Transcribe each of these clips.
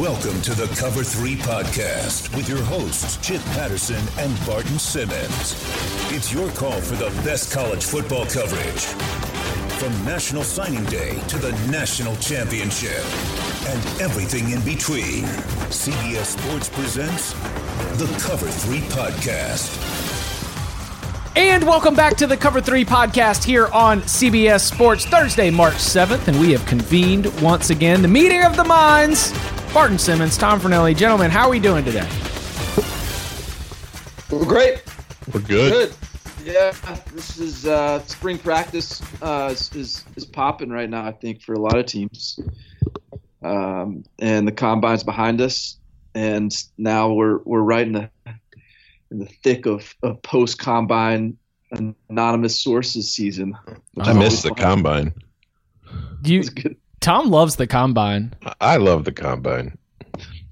Welcome to the Cover 3 podcast with your hosts, Chip Patterson and Barton Simmons. It's your call for the best college football coverage. From National Signing Day to the National Championship and everything in between, CBS Sports presents the Cover 3 podcast. And welcome back to the Cover 3 podcast here on CBS Sports Thursday, March 7th. And we have convened once again the meeting of the minds. Barton Simmons, Tom Fornelli. Gentlemen, how are we doing today? We're great. We're good. Good. Yeah, this is uh, spring practice uh, is, is, is popping right now. I think for a lot of teams, um, and the combine's behind us, and now we're we're right in the in the thick of, of post combine anonymous sources season. I miss the combine. You, Tom loves the combine. I love the combine.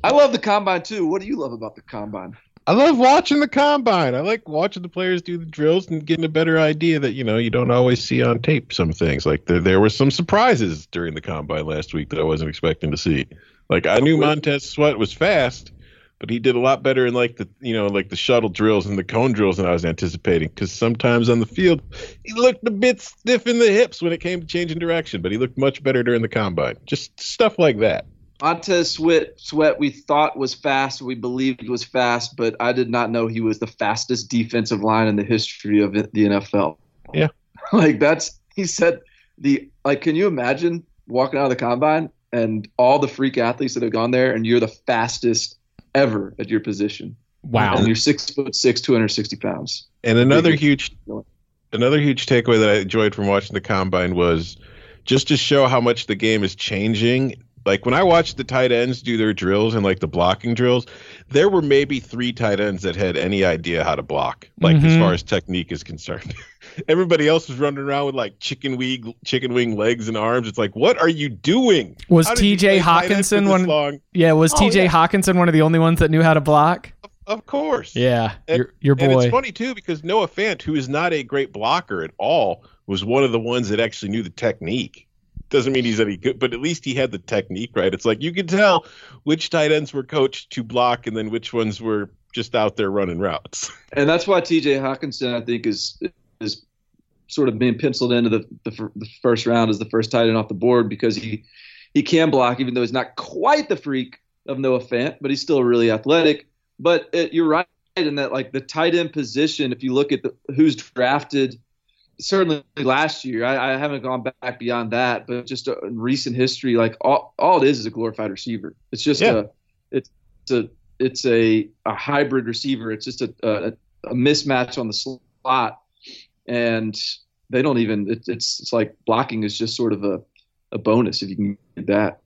I love the combine too. What do you love about the combine? I love watching the combine. I like watching the players do the drills and getting a better idea that you know you don't always see on tape. Some things like there there were some surprises during the combine last week that I wasn't expecting to see. Like I knew Montez Sweat was fast, but he did a lot better in like the you know like the shuttle drills and the cone drills than I was anticipating. Because sometimes on the field he looked a bit stiff in the hips when it came to changing direction, but he looked much better during the combine. Just stuff like that. Montez Sweat, Sweat, we thought was fast. We believed was fast, but I did not know he was the fastest defensive line in the history of the NFL. Yeah, like that's he said the like. Can you imagine walking out of the combine and all the freak athletes that have gone there, and you're the fastest ever at your position. Wow. And you're six foot six, 260 pounds. And another huge, another huge takeaway that I enjoyed from watching the combine was just to show how much the game is changing. Like when I watched the tight ends do their drills and like the blocking drills, there were maybe three tight ends that had any idea how to block, like mm-hmm. as far as technique is concerned. Everybody else was running around with like chicken wing, chicken wing legs and arms. It's like, what are you doing? Was T.J. Hockenson one? Long? Yeah, was oh, T.J. Yeah. Hockenson one of the only ones that knew how to block? Of course. Yeah, and, your, your boy. And it's funny too because Noah Fant, who is not a great blocker at all, was one of the ones that actually knew the technique. Doesn't mean he's any good, but at least he had the technique right. It's like you can tell which tight ends were coached to block and then which ones were just out there running routes. And that's why T.J. Hockenson I think, is is sort of being penciled into the, the, the first round as the first tight end off the board because he he can block, even though he's not quite the freak of Noah Fant, but he's still really athletic. But it, you're right in that, like the tight end position, if you look at the, who's drafted, certainly last year, I, I, haven't gone back beyond that, but just uh, in recent history, like all, all it is is a glorified receiver. It's just yeah. a, it's a, it's a, a hybrid receiver. It's just a, a, a mismatch on the slot and they don't even. It, it's it's like blocking is just sort of a a bonus if you can get that.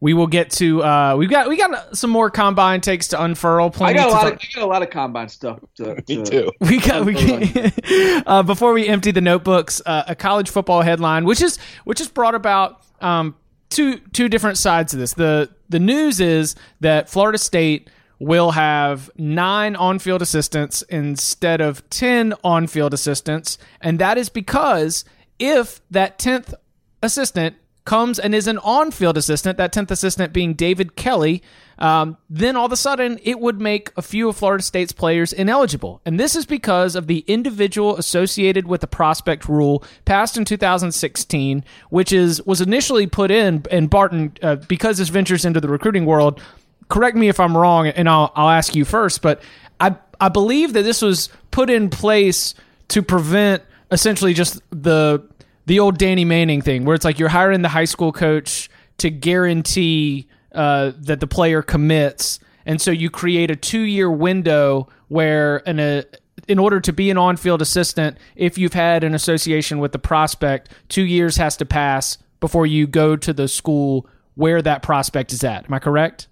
We will get to. Uh, we've got we got some more combine takes to unfurl. Plenty I got a lot. Of, I got a lot of combine stuff. To, Me too. We got. We can, uh, before we empty the notebooks, uh, a college football headline, which is which is brought about um, two two different sides of this. The the news is that Florida State will have nine on field assistants instead of 10 on field assistants. And that is because if that 10th assistant comes and is an on field assistant, that 10th assistant being David Kelly, um, then all of a sudden it would make a few of Florida State's players ineligible. And this is because of the individual associated with the prospect rule passed in 2016, which is was initially put in, and Barton, uh, because this ventures into the recruiting world, correct me if I'm wrong, and I'll I'll ask you first, but I I believe that this was put in place to prevent essentially just the the old Danny Manning thing, where it's like you're hiring the high school coach to guarantee uh, that the player commits, and so you create a two year window where an a in order to be an on-field assistant, if you've had an association with the prospect, two years has to pass before you go to the school where that prospect is at. Am I correct?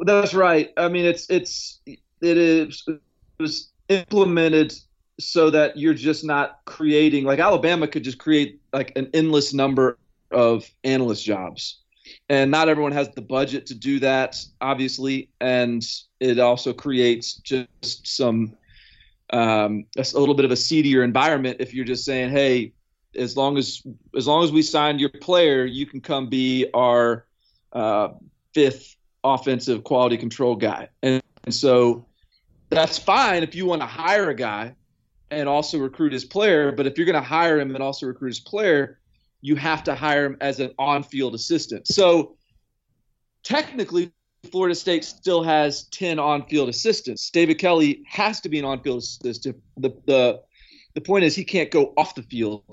That's right. I mean, it's it's it is it was implemented so that you're just not creating like Alabama could just create like an endless number of analyst jobs. And not everyone has the budget to do that, obviously. And it also creates just some um, a, little bit of a seedier environment if you're just saying, hey, as long as as long as we signed your player, you can come be our uh, fifth offensive quality control guy. And, and so that's fine if you want to hire a guy and also recruit his player. But if you're going to hire him and also recruit his player, you have to hire him as an on field assistant. So technically, Florida State still has 10 on field assistants. David Kelly has to be an on field assistant. The, the, the point is, he can't go off the field.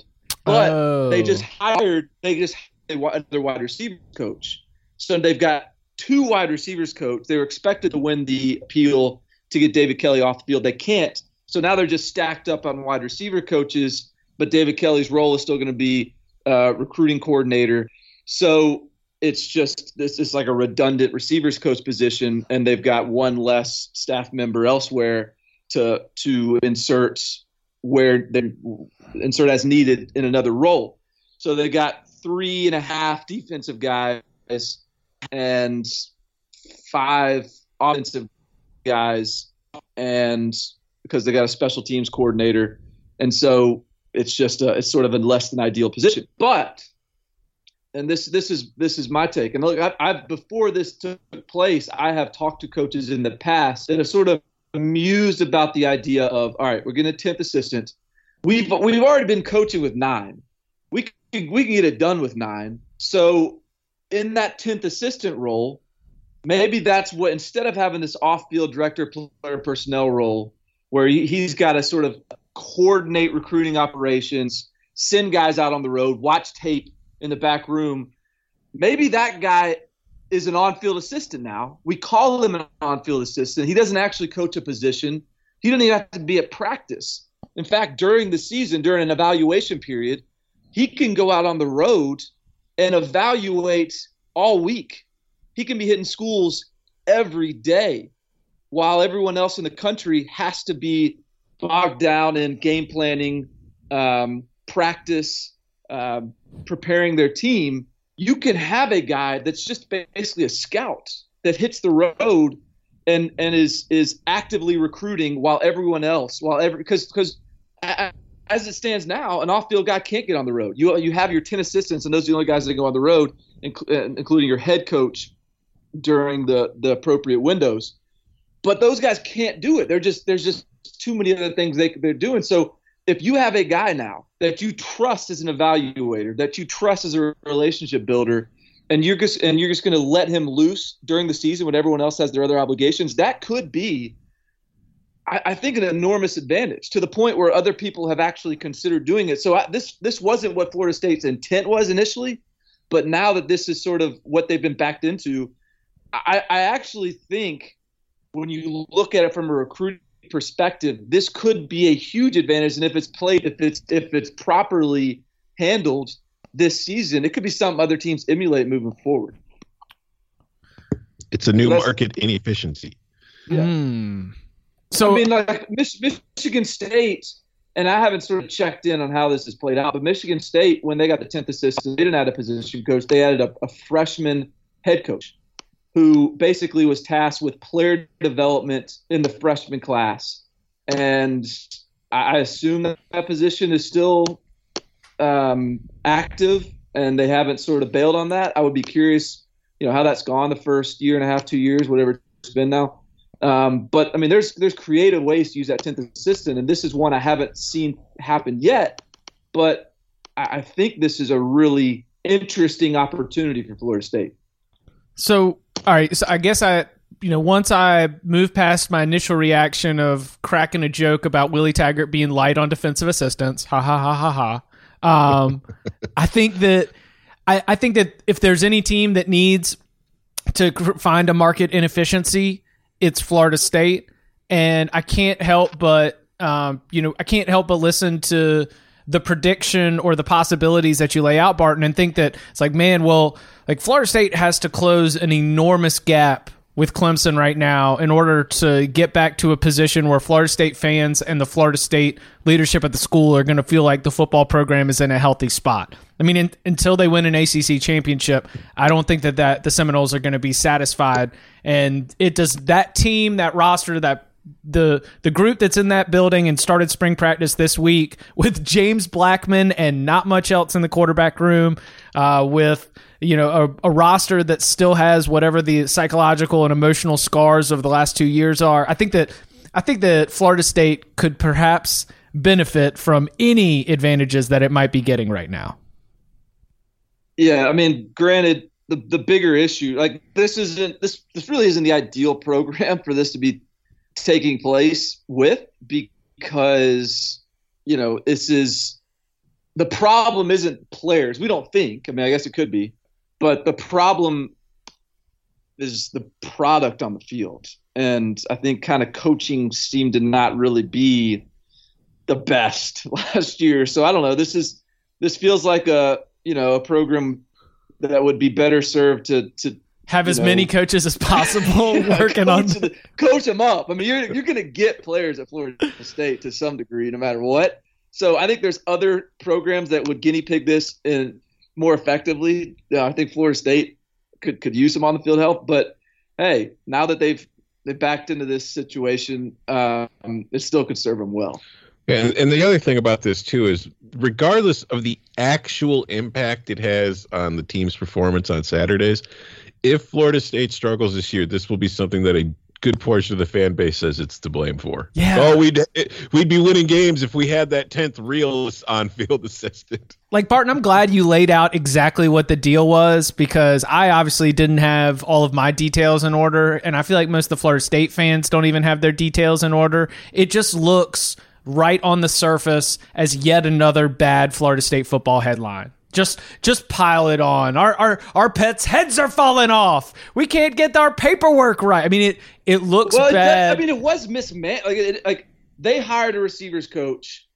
But Oh. they just oh. hired, they just hired their wide receiver coach. So they've got two wide receivers coach. They were expected to win the appeal to get David Kelly off the field. They can't. So now they're just stacked up on wide receiver coaches, but David Kelly's role is still going to be uh, recruiting coordinator. So it's just this is like a redundant receivers coach position, and they've got one less staff member elsewhere to to insert where they insert as needed in another role. So they got three and a half defensive guys and five offensive guys, and because they got a special teams coordinator, and so it's just a, it's sort of a less than ideal position. But and this this is this is my take. And look, I, I've before this took place, I have talked to coaches in the past that have sort of amused about the idea of all right, we're going to tenth assistant. We've we've already been coaching with nine. We can, we can get it done with nine. So in that tenth assistant role, maybe that's what instead of having this off-field director player personnel role where he, he's got to sort of coordinate recruiting operations, send guys out on the road, watch tape in the back room. Maybe that guy is an on-field assistant now. We call him an on-field assistant. He doesn't actually coach a position. He doesn't even have to be at practice. In fact, during the season, during an evaluation period, he can go out on the road and evaluate all week. He can be hitting schools every day while everyone else in the country has to be bogged down in game planning, um, practice, um, preparing their team. You can have a guy that's just basically a scout that hits the road and and is is actively recruiting while everyone else while every because because as it stands now, an off-field guy can't get on the road. You you have your ten assistants, and those are the only guys that go on the road, inc- uh, including your head coach during the the appropriate windows. But those guys can't do it. They're just there's just too many other things they they're doing. So if you have a guy now that you trust as an evaluator, that you trust as a relationship builder, and you're just and you're just going to let him loose during the season when everyone else has their other obligations, that could be I, I think an enormous advantage to the point where other people have actually considered doing it. So I, this this wasn't what Florida State's intent was initially, but now that this is sort of what they've been backed into, I, I actually think when you look at it from a recruiting perspective, this could be a huge advantage. And if it's played, if it's if it's properly handled this season, it could be something other teams emulate moving forward. It's a new Let's- market inefficiency. Yeah. Hmm. So I mean, like Mich- Michigan State, and I haven't sort of checked in on how this has played out, but Michigan State, when they got the 10th assistant, they didn't add a position coach. They added a, a freshman head coach who basically was tasked with player development in the freshman class. And I I assume that that position is still um, active and they haven't sort of bailed on that. I would be curious, you know, how that's gone the first year and a half, two years, whatever it's been now. Um, but I mean, there's there's creative ways to use that tenth assistant, and this is one I haven't seen happen yet. But I, I think this is a really interesting opportunity for Florida State. So, all right. So, I guess I, you know, once I move past my initial reaction of cracking a joke about Willie Taggart being light on defensive assistants, ha ha ha ha ha. Um, I think that I, I think that if there's any team that needs to cr- find a market inefficiency, it's Florida State, and I can't help but, um, you know, I can't help but listen to the prediction or the possibilities that you lay out, Barton, and think that it's like, man, well, like Florida State has to close an enormous gap with Clemson right now in order to get back to a position where Florida State fans and the Florida State leadership at the school are going to feel like the football program is in a healthy spot. I mean, in, until they win an ACC championship, I don't think that, that the Seminoles are going to be satisfied. And it does that team, that roster, that the the group that's in that building and started spring practice this week with James Blackman and not much else in the quarterback room, uh, with you know a, a, roster that still has whatever the psychological and emotional scars of the last two years are. I think that I think that Florida State could perhaps benefit from any advantages that it might be getting right now. Yeah, I mean, granted, the the bigger issue, like this isn't this this really isn't the ideal program for this to be taking place with because you know this is the problem isn't players. We don't think. I mean, I guess it could be, but the problem is the product on the field. And I think kind of coaching seemed to not really be the best last year. So I don't know. This is this feels like a you know a program that would be better served to to have as know, many coaches as possible yeah, working on the, coach them up. I mean, you're you're going to get players at Florida State to some degree, no matter what. So I think there's other programs that would guinea pig this in more effectively. Uh, I think Florida State could could use some on the field help, but hey, now that they've they backed into this situation, um, it still could serve them well. And, and the other thing about this too is, regardless of the actual impact it has on the team's performance on Saturdays, if Florida State struggles this year, this will be something that a good portion of the fan base says it's to blame for. Yeah. Oh, we'd we'd be winning games if we had that tenth real on-field assistant. Like Barton, I'm glad you laid out exactly what the deal was because I obviously didn't have all of my details in order, and I feel like most of the Florida State fans don't even have their details in order. It just looks right on the surface as yet another bad Florida State football headline. Just just pile it on. Our our our pets' heads are falling off. We can't get our paperwork right. I mean it it looks well, bad. I mean it was mismanaged. Like it, like they hired a receivers coach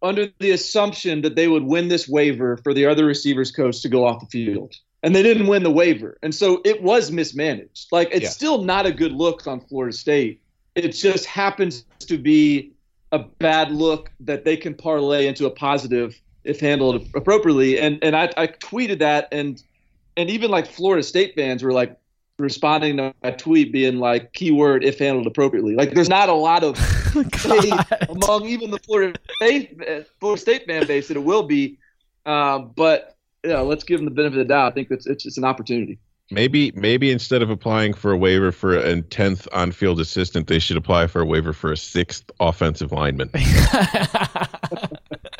under the assumption that they would win this waiver for the other receivers coach to go off the field. And they didn't win the waiver. And so it was mismanaged. Like it's yeah. still not a good look on Florida State. It just happens to be a bad look that they can parlay into a positive if handled appropriately. And and I, I tweeted that, and and even like Florida State fans were like responding to a tweet being like keyword if handled appropriately. Like there's not a lot of among even the Florida State Florida State fan base that it will be, uh, but yeah, you know, let's give them the benefit of the doubt. I think it's it's, it's an opportunity. Maybe maybe instead of applying for a waiver for a tenth on field assistant, they should apply for a waiver for a sixth offensive lineman.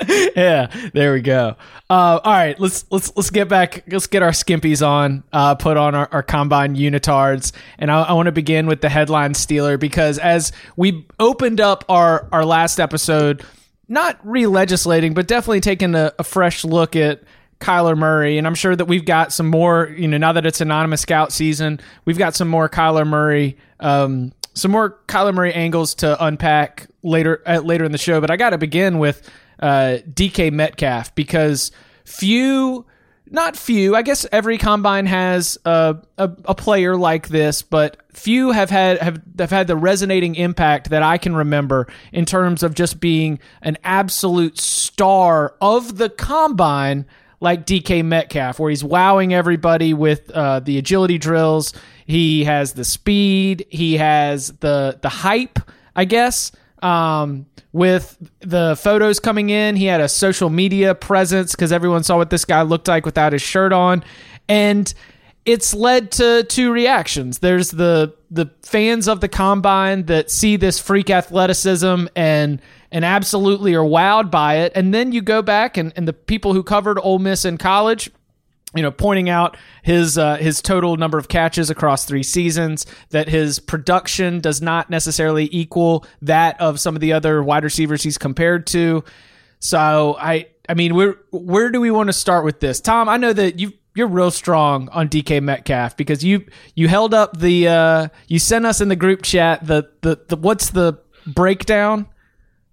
yeah, there we go. Uh, all right, let's let's let's get back. Let's get our skimpies on. Uh, put on our, our combine unitards, and I, I want to begin with the headline stealer because as we opened up our our last episode, not re-legislating, but definitely taking a, a fresh look at Kyler Murray, and I'm sure that we've got some more. You know, now that it's anonymous scout season, we've got some more Kyler Murray, um, some more Kyler Murray angles to unpack later uh, later in the show. But I got to begin with uh, DK Metcalf because few, not few, I guess every combine has a, a, a player like this, but few have had have, have had the resonating impact that I can remember in terms of just being an absolute star of the combine like DK Metcalf, where he's wowing everybody with uh, the agility drills. He has the speed. He has the the hype, I guess. Um, with the photos coming in, he had a social media presence because everyone saw what this guy looked like without his shirt on, and it's led to two reactions. There's the the fans of the combine that see this freak athleticism and and absolutely are wowed by it. And then you go back and, and the people who covered Ole Miss in college, you know, pointing out his uh, his total number of catches across three seasons, that his production does not necessarily equal that of some of the other wide receivers he's compared to. So I I mean, where where do we want to start with this, Tom? I know that you you're real strong on DK Metcalf because you you held up the uh, you sent us in the group chat the the, the what's the breakdown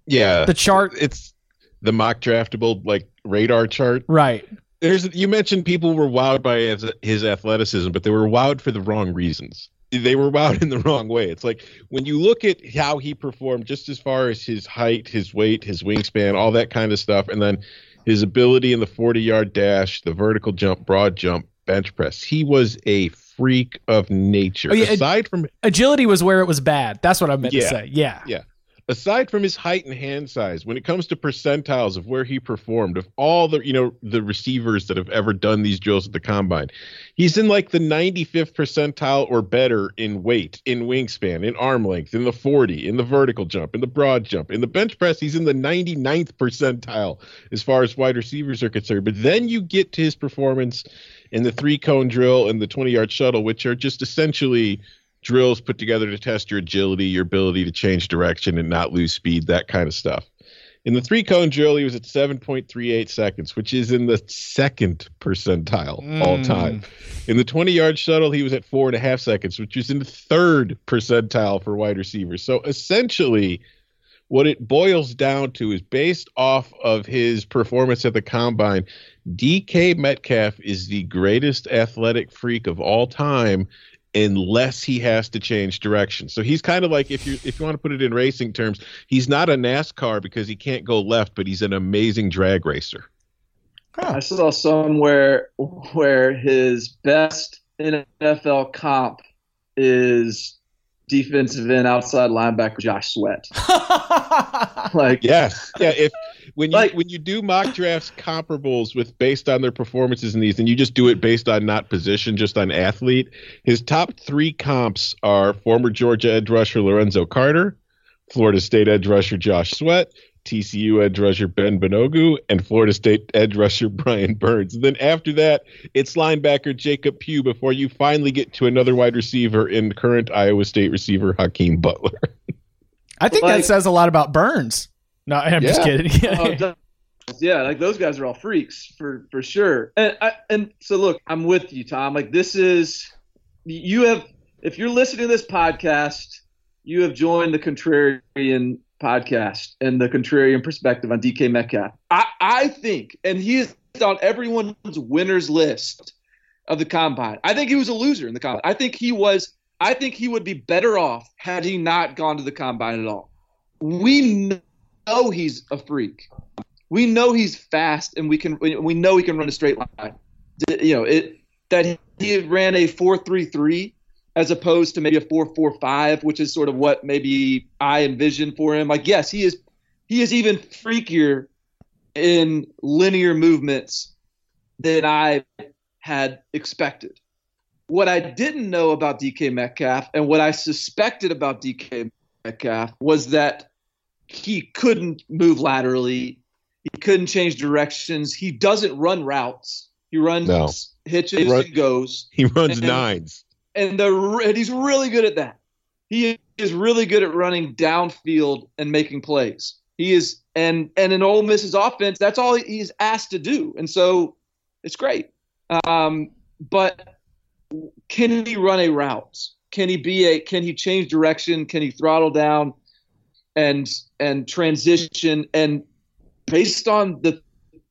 yeah, the chart. It's the mock draftable like radar chart. Right. There's you mentioned people were wowed by his, his athleticism, but they were wowed for the wrong reasons. They were wowed in the wrong way. It's like when you look at how he performed, just as far as his height, his weight, his wingspan, all that kind of stuff, and then his ability in the 40 yard dash, the vertical jump, broad jump, bench press. He was a freak of nature. Oh, yeah, Aside from Agility was where it was bad. That's what I meant to say. Yeah. Yeah. Aside from his height and hand size, when it comes to percentiles of where he performed, of all the you know the receivers that have ever done these drills at the combine, he's in like the 95th percentile or better in weight, in wingspan, in arm length, in the 40, in the vertical jump, in the broad jump, in the bench press. He's in the 99th percentile as far as wide receivers are concerned. But then you get to his performance in the three cone drill and the 20 yard shuttle, which are just essentially drills put together to test your agility, your ability to change direction and not lose speed, that kind of stuff. In the three cone drill, he was at 7.38 seconds, which is in the second percentile all Mm. time. In the 20 yard shuttle, he was at four and a half seconds, which is in the third percentile for wide receivers. So essentially, what it boils down to is based off of his performance at the combine, DK Metcalf is the greatest athletic freak of all time unless he has to change direction. So he's kind of like if you if you want to put it in racing terms, he's not a NASCAR because he can't go left, but he's an amazing drag racer. I saw somewhere where his best NFL comp is defensive end outside linebacker Josh Sweat. Like, Yes. Yeah, if when you Like- when you do mock drafts comparables with based on their performances in these, and you just do it based on not position, just on athlete, his top three comps are former Georgia edge rusher Lorenzo Carter, Florida State edge rusher Josh Sweat, TCU edge rusher Ben Banogu, and Florida State edge rusher Brian Burns. And then after that, it's linebacker Jacob Pugh before you finally get to another wide receiver in current Iowa State receiver Hakeem Butler. I think Like- that says a lot about Burns. No, I'm just kidding. oh, yeah, like those guys are all freaks for for sure. And I, and so look, I'm with you, Tom. Like this is you have if you're listening to this podcast, you have joined the Contrarian podcast and the Contrarian perspective on DK Metcalf. I I think, and he is on everyone's winners list of the combine. I think he was a loser in the combine. I think he was. I think he would be better off had he not gone to the combine at all. We know he's a freak. We know he's fast, and we can. We know he can run a straight line. You know it that he ran a four three three as opposed to maybe a four four five, which is sort of what maybe I envisioned for him. Like yes, he is. He is even freakier in linear movements than I had expected. What I didn't know about DK Metcalf and what I suspected about DK Metcalf was that he couldn't move laterally. He couldn't change directions. He doesn't run routes. He runs No. hitches Run- and goes. He runs And- nines. And the and he's really good at that. He is really good at running downfield and making plays. He is and and in Ole Miss's offense, that's all he's asked to do. And so it's great. Um, but can he run a route? Can he be a can he change direction? Can he throttle down and and transition and based on the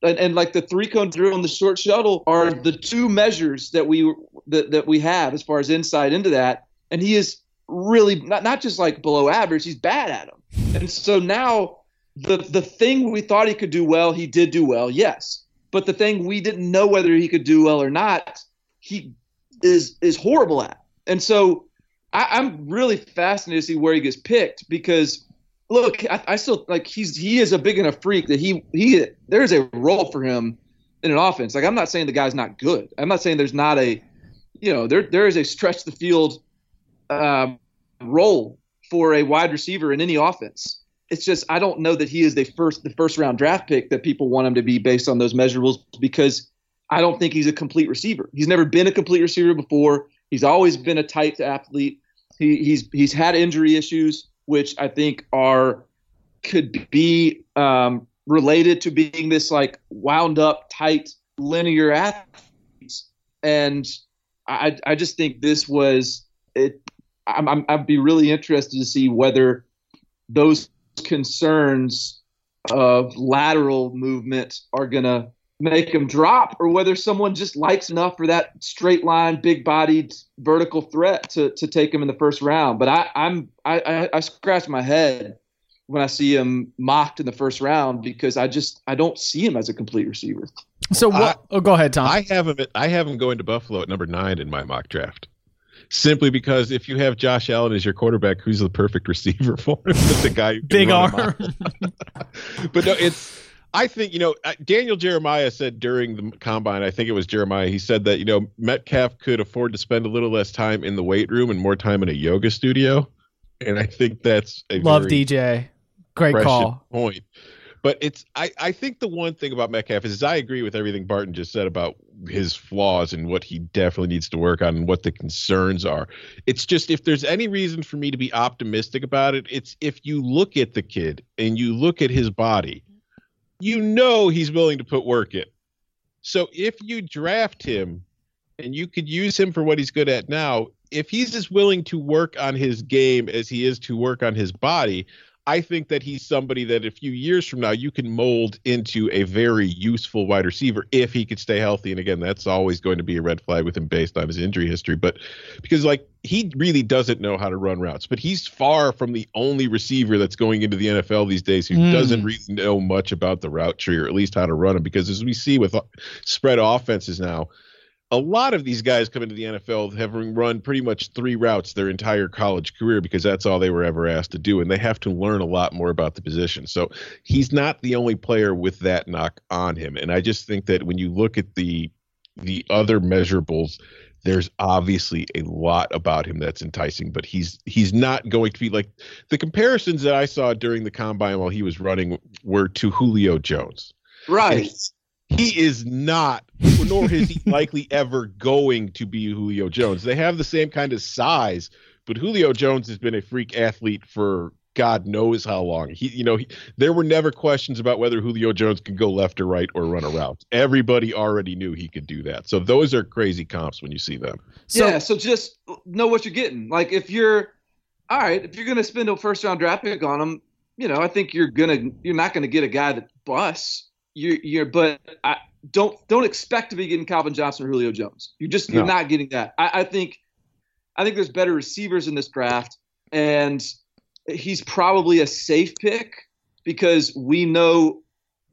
and, and like the three cone drill and the short shuttle are the two measures that we that, that we have as far as insight into that. And he is really not, not just like below average he's bad at them and so now the the thing we thought he could do well he did do well yes. But the thing we didn't know whether he could do well or not he is is horrible at. And so I, i'm really fascinated to see where he gets picked because look, I, I still like he's he is a big enough freak that he he there's a role for him in an offense. Like I'm not saying the guy's not good. I'm not saying there's not a you know there there is a stretch the field um, role for a wide receiver in any offense. It's just I don't know that he is the first the first round draft pick that people want him to be based on those measurables because I don't think he's a complete receiver. He's never been a complete receiver before. He's always been a tight athlete. He, he's he's had injury issues, which I think are could be um, related to being this like wound up, tight, linear athlete. And I I just think this was it. I'm, I'm I'd be really interested to see whether those concerns of lateral movement are gonna make him drop or whether someone just likes enough for that straight line, big bodied vertical threat to, to take him in the first round. But I, I'm I, I, I scratch my head when I see him mocked in the first round because I just I don't see him as a complete receiver. so what? oh, go ahead, Tom. I have him. At, I have him going to Buffalo at number nine in my mock draft. simply because if you have Josh Allen as your quarterback, who's the perfect receiver for him? the guy big arm. but no, it's. I think you know uh, Daniel Jeremiah said during the combine. I think it was Jeremiah. He said that you know Metcalf could afford to spend a little less time in the weight room and more time in a yoga studio, and I think that's a love DJ. Great call. Point. But it's I, I think the one thing about Metcalf is, is I agree with everything Barton just said about his flaws and what he definitely needs to work on and what the concerns are. It's just if there's any reason for me to be optimistic about it, it's if you look at the kid and you look at his body, you know he's willing to put work in. So if you draft him and you could use him for what he's good at now, if he's as willing to work on his game as he is to work on his body, I think that he's somebody that a few years from now you can mold into a very useful wide receiver if he could stay healthy. And again, that's always going to be a red flag with him based on his injury history. But because like he really doesn't know how to run routes, but he's far from the only receiver that's going into the NFL these days who mm. doesn't really know much about the route tree or at least how to run them. Because as we see with spread offenses now, a lot of these guys coming to the NFL have run pretty much three routes their entire college career because that's all they were ever asked to do, and they have to learn a lot more about the position. So he's not the only player with that knock on him, and I just think that when you look at the the other measurables, there's obviously a lot about him that's enticing, but he's he's not going to be like the comparisons that I saw during the combine while he was running were to Julio Jones. Right. He is not, nor is he likely ever going to be Julio Jones. They have the same kind of size, but Julio Jones has been a freak athlete for God knows how long. He, you know, he, there were never questions about whether Julio Jones could go left or right or run a route. Everybody already knew he could do that. So those are crazy comps when you see them. So, yeah. So just know what you're getting. Like if you're, all right, if you're going to spend a first round draft pick on him, you know, I think you're gonna, you're not going to get a guy that busts you're, you're but I don't don't expect to be getting Calvin Johnson or Julio Jones. You're just you're no. not getting that. I, I think I think there's better receivers in this draft, and he's probably a safe pick because we know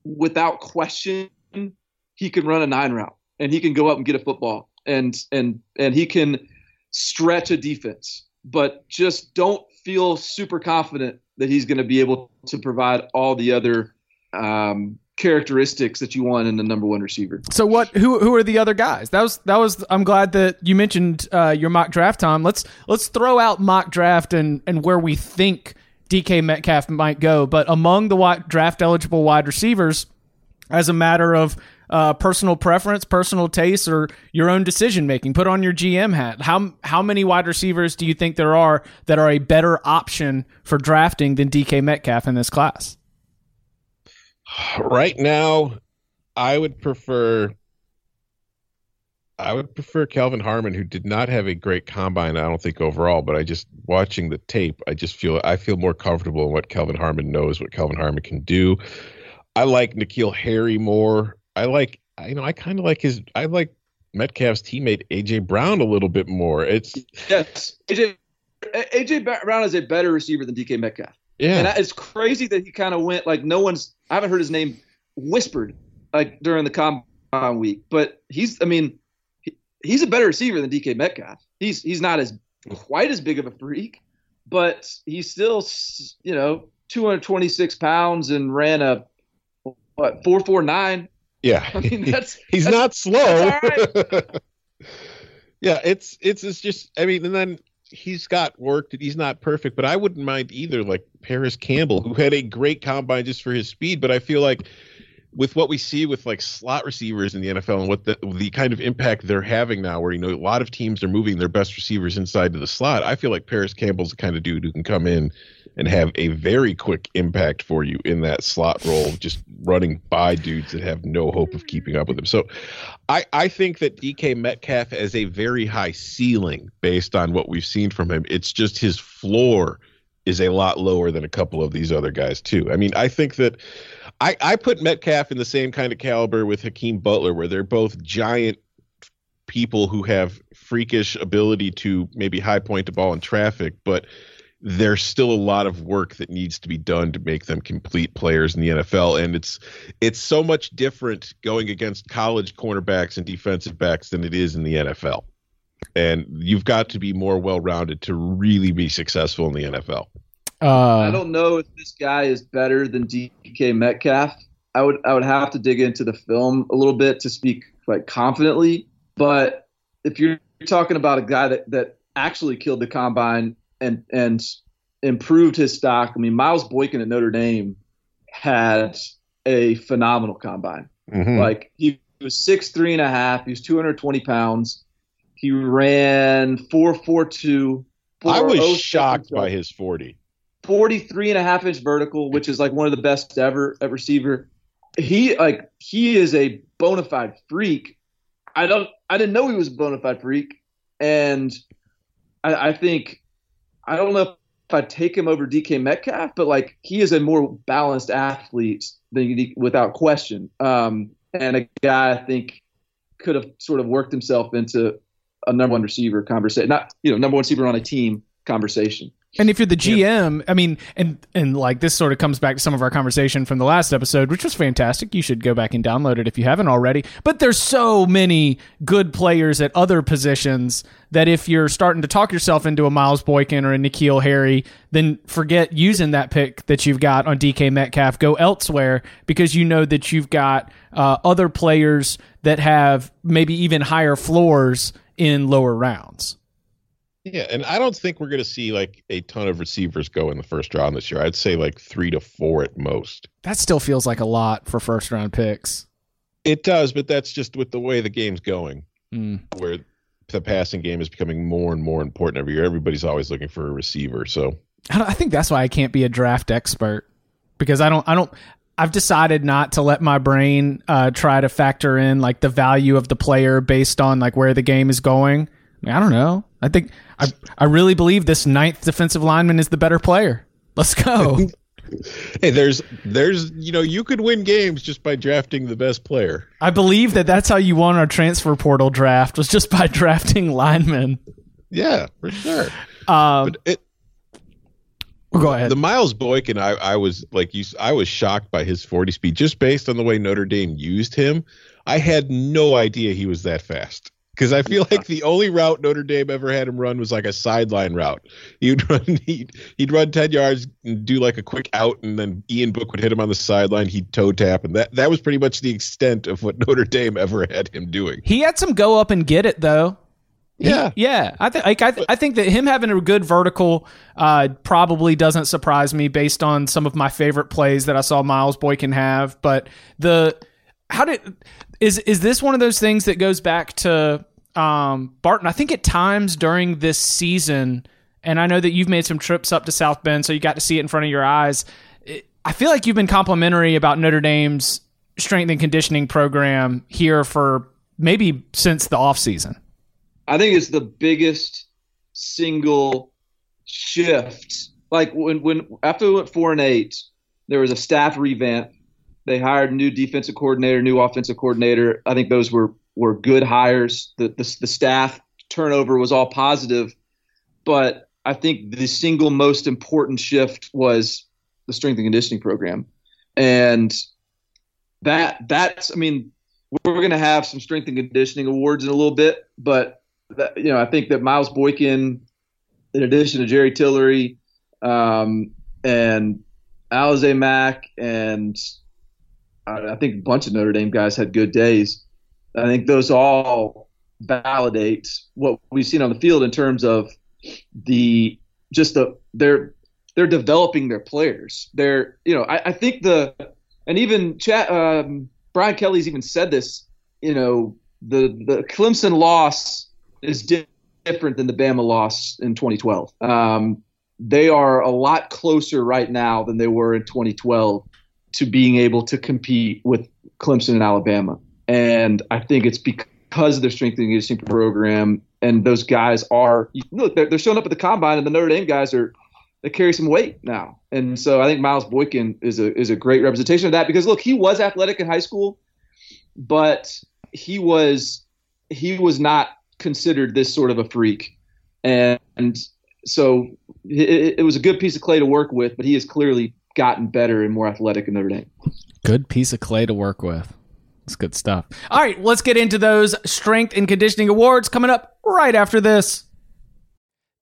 without question he can run a nine route and he can go up and get a football and and and he can stretch a defense. But just don't feel super confident that he's going to be able to provide all the other um, characteristics that you want in the number one receiver. So what? Who who are the other guys? That was that was. I'm glad that you mentioned uh, your mock draft, Tom. Let's let's throw out mock draft and and where we think DK Metcalf might go. But among the wide, draft eligible wide receivers, as a matter of uh, personal preference, personal taste, or your own decision making. Put on your GM hat. How how many wide receivers do you think there are that are a better option for drafting than DK Metcalf in this class? Right now, I would prefer. I would prefer Kelvin Harmon, who did not have a great combine. I don't think overall, but I just watching the tape, I just feel I feel more comfortable in what Kelvin Harmon knows, what Kelvin Harmon can do. I like N'Keal Harry more. I like, you know, I kind of like his. I like Metcalf's teammate AJ Brown a little bit more. It's yes, AJ AJ Brown is a better receiver than DK Metcalf. Yeah, and it's crazy that he kind of went like no one's. I haven't heard his name whispered like during the combine week, but he's. I mean, he, he's a better receiver than DK Metcalf. He's he's not as quite as big of a freak, but he's still you know 226 pounds and ran a what 449. Yeah, I mean that's he's that's, not slow. yeah, it's it's it's just I mean, and then he's got work he's not perfect, but I wouldn't mind either. Like Parris Campbell, who had a great combine just for his speed, but I feel like with what we see with like slot receivers in the NFL and what the the kind of impact they're having now, where you know a lot of teams are moving their best receivers inside to the slot, I feel like Parris Campbell's the kind of dude who can come in and have a very quick impact for you in that slot role, just running by dudes that have no hope of keeping up with him. So, I I think that DK Metcalf has a very high ceiling based on what we've seen from him. It's just his floor is a lot lower than a couple of these other guys too. I mean, I think that I, I put Metcalf in the same kind of caliber with Hakeem Butler, where they're both giant people who have freakish ability to maybe high point the ball in traffic, but there's still a lot of work that needs to be done to make them complete players in the NFL. And it's it's so much different going against college cornerbacks and defensive backs than it is in the NFL. and you've got to be more well-rounded to really be successful in the NFL. Uh, I don't know if this guy is better than DK Metcalf. I would I would have to dig into the film a little bit to speak like confidently. But if you're talking about a guy that that actually killed the combine and and improved his stock, I mean Miles Boykin at Notre Dame had a phenomenal combine. Mhm. Like he was six three and a half. He was 220 pounds. He ran four four two. I was shocked by his 40. 43 and a half inch vertical, which is like one of the best ever at receiver. He like he is a bona fide freak. I don't I didn't know he was a bona fide freak, and I, I think I don't know if I'd take him over DK Metcalf, but like he is a more balanced athlete than without question, um, and a guy I think could have sort of worked himself into a number one receiver conversation, not you know number one receiver on a team conversation. And if you're the GM, I mean, and and like this sort of comes back to some of our conversation from the last episode, which was fantastic. You should go back and download it if you haven't already. But there's so many good players at other positions that if you're starting to talk yourself into a Miles Boykin or a N'Keal Harry, then forget using that pick that you've got on DK Metcalf. Go elsewhere because you know that you've got uh, other players that have maybe even higher floors in lower rounds. Yeah, and I don't think we're going to see like a ton of receivers go in the first round this year. I'd say like three to four at most. That still feels like a lot for first round picks. It does, but that's just with the way the game's going, Mm. where the passing game is becoming more and more important every year. Everybody's always looking for a receiver. So I, don't, I think that's why I can't be a draft expert because I don't I don't I've decided not to let my brain uh, try to factor in like the value of the player based on like where the game is going. I, mean, I don't know. I think I I really believe this ninth defensive lineman is the better player. Let's go. hey, there's there's you know you could win games just by drafting the best player. I believe that that's how you won our transfer portal draft was just by drafting linemen. Yeah, for sure. Um, But it, go ahead. the Miles Boykin, I, I was like you, I was shocked by his 40 speed just based on the way Notre Dame used him. I had no idea he was that fast because I feel like the only route Notre Dame ever had him run was like a sideline route. He'd run, he'd, he'd run 10 yards and do like a quick out, and then Ian Book would hit him on the sideline. He'd toe tap, and that that was pretty much the extent of what Notre Dame ever had him doing. he had some go up and get it though. He- Yeah. yeah. I think like, I, th- I think that him having a good vertical uh, probably doesn't surprise me based on some of my favorite plays that I saw Miles Boykin have. But the how did is is this one of those things that goes back to um, Barton? I think at times during this season, and I know that you've made some trips up to South Bend, so you got to see it in front of your eyes. I feel like you've been complimentary about Notre Dame's strength and conditioning program here for maybe since the offseason. I think it's the biggest single shift. Like when when after we went four and eight, there was a staff revamp. They hired a new defensive coordinator, new offensive coordinator. I think those were were good hires. The the, the staff turnover was all positive, but I think the single most important shift was the strength and conditioning program, and that that's I mean we're going to have some strength and conditioning awards in a little bit, but that, you know, I think that Miles Boykin, in addition to Jerry Tillery um, and Alize Mack, and I, I think a bunch of Notre Dame guys had good days. I think those all validate what we've seen on the field in terms of the just the they're they're developing their players. They're you know I, I think the and even chat um, Brian Kelly's even said this. You know the the Clemson loss is di- different than the Bama loss in 2012. Um, they are a lot closer right now than they were in 2012 to being able to compete with Clemson and Alabama. And I think it's because of their strength and conditioning program. And those guys are look, they're, they're showing up at the combine, and the Notre Dame guys are they carry some weight now. And so I think Miles Boykin is a is a great representation of that because look, he was athletic in high school, but he was he was not considered this sort of a freak. And, and so it, it was a good piece of clay to work with, but he has clearly gotten better and more athletic in Notre Dame. Good piece of clay to work with. That's good stuff. All right, let's get into those strength and conditioning awards coming up right after this.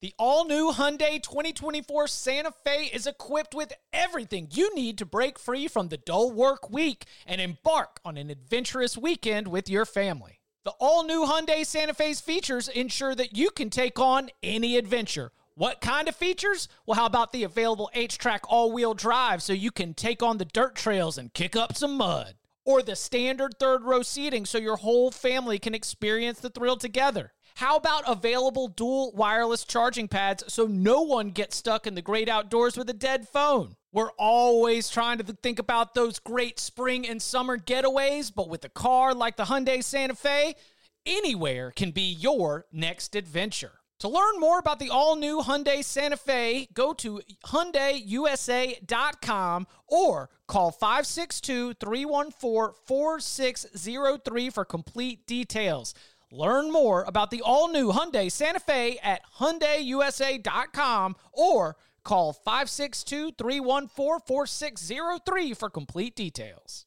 The all new Hyundai 2024 Santa Fe is equipped with everything you need to break free from the dull work week and embark on an adventurous weekend with your family. The all new Hyundai Santa Fe's features ensure that you can take on any adventure. What kind of features? Well, how about the available HTRAC all wheel drive so you can take on the dirt trails and kick up some mud? Or the standard third row seating so your whole family can experience the thrill together? How about available dual wireless charging pads so no one gets stuck in the great outdoors with a dead phone? We're always trying to think about those great spring and summer getaways, but with a car like the Hyundai Santa Fe, anywhere can be your next adventure. To learn more about the all-new Hyundai Santa Fe, go to hyundaiusa.com or call 562-314-4603 for complete details. Learn more about the all-new Hyundai Santa Fe at hyundaiusa.com or call 562-314-4603 for complete details.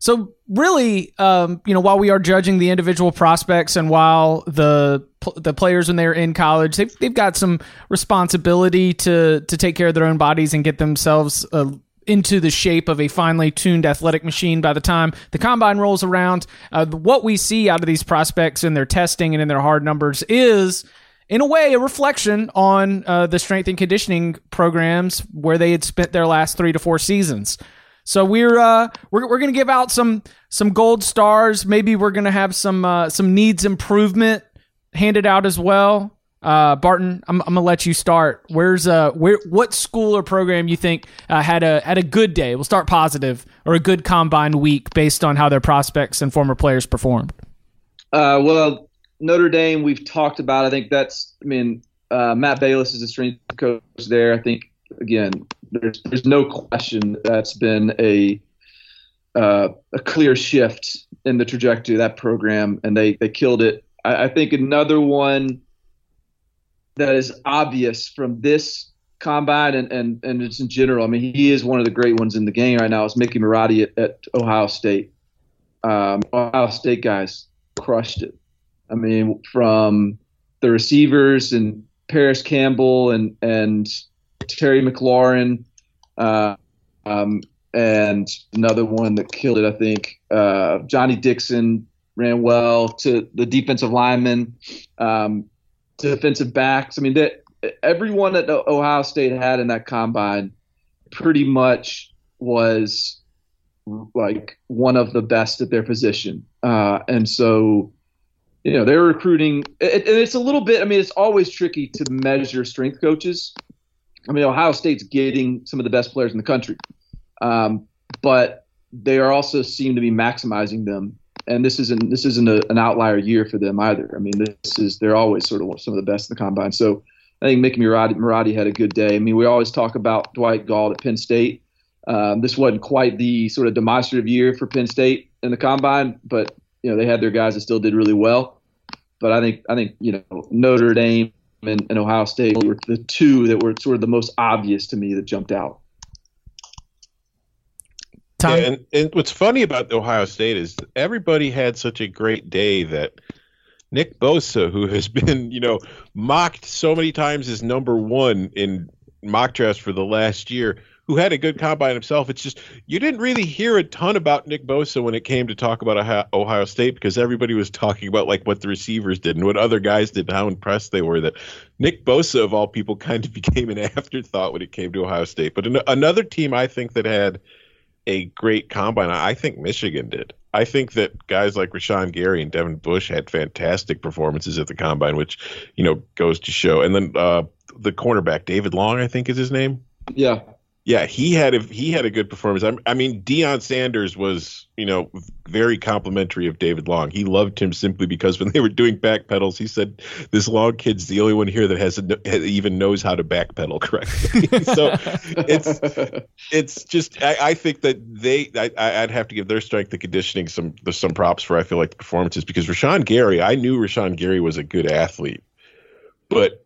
So really, um, you know, while we are judging the individual prospects and while the the players when they're in college, they've, they've got some responsibility to to take care of their own bodies and get themselves uh, into the shape of a finely tuned athletic machine by the time the combine rolls around. Uh, what we see out of these prospects in their testing and in their hard numbers is in a way, a reflection on uh, the strength and conditioning programs where they had spent their last three to four seasons. So we're uh, we're we're gonna give out some some gold stars. Maybe we're gonna have some uh, some needs improvement handed out as well. Uh, Barton, I'm, I'm gonna let you start. Where's uh where what school or program you think uh, had a had a good day? We'll start positive or a good combine week based on how their prospects and former players performed. Uh, well, Notre Dame, we've talked about. I think that's. I mean, uh, Matt Balis is the strength coach there. I think again, there's there's no question that's been a uh, a clear shift in the trajectory of that program, and they they killed it. I, I think another one that is obvious from this combine and, and, and it's in general. I mean, he is one of the great ones in the game right now. Is Mickey Marotti at, at Ohio State. Um, Ohio State guys crushed it. I mean, from the receivers and Parris Campbell and and Terry McLaurin, uh, um, and another one that killed it, I think. Uh, Johnnie Dixon ran well to the defensive linemen, um, to defensive backs. I mean, that everyone that Ohio State had in that combine pretty much was like one of the best at their position. Uh, and so, you know, they're recruiting, and it's a little bit, I mean, it's always tricky to measure strength coaches I mean, Ohio State's getting some of the best players in the country, um, but they are also seem to be maximizing them. And this isn't this isn't a, an outlier year for them either. I mean, this is they're always sort of some of the best in the combine. So I think Mickey Marotti had a good day. I mean, we always talk about Dwight Galt at Penn State. Um, this wasn't quite the sort of demonstrative year for Penn State in the combine, but you know they had their guys that still did really well. But I think I think you know Notre Dame and, and Ohio State were the two that were sort of the most obvious to me that jumped out. Yeah, and, and what's funny about Ohio State is everybody had such a great day that Nick Bosa, who has been, you know, mocked so many times as number one in mock drafts for the last year, who had a good combine himself. It's just you didn't really hear a ton about Nick Bosa when it came to talk about Ohio State because everybody was talking about like what the receivers did and what other guys did and how impressed they were that Nick Bosa of all people kind of became an afterthought when it came to Ohio State. But an- another team I think that had a great combine, I think Michigan did. I think that guys like Rashan Gary and Devin Bush had fantastic performances at the combine, which you know goes to show. And then uh, the cornerback David Long, I think is his name. Yeah, yeah, he had a he had a good performance. I, I mean, Deion Sanders was you know very complimentary of David Long. He loved him simply because when they were doing back pedals, he said, "This Long kid's the only one here that has a, even knows how to back pedal correctly." so it's it's just I, I think that they I, would have to give their strength and conditioning some some props for I feel like the performances because Rashan Gary I knew Rashan Gary was a good athlete, but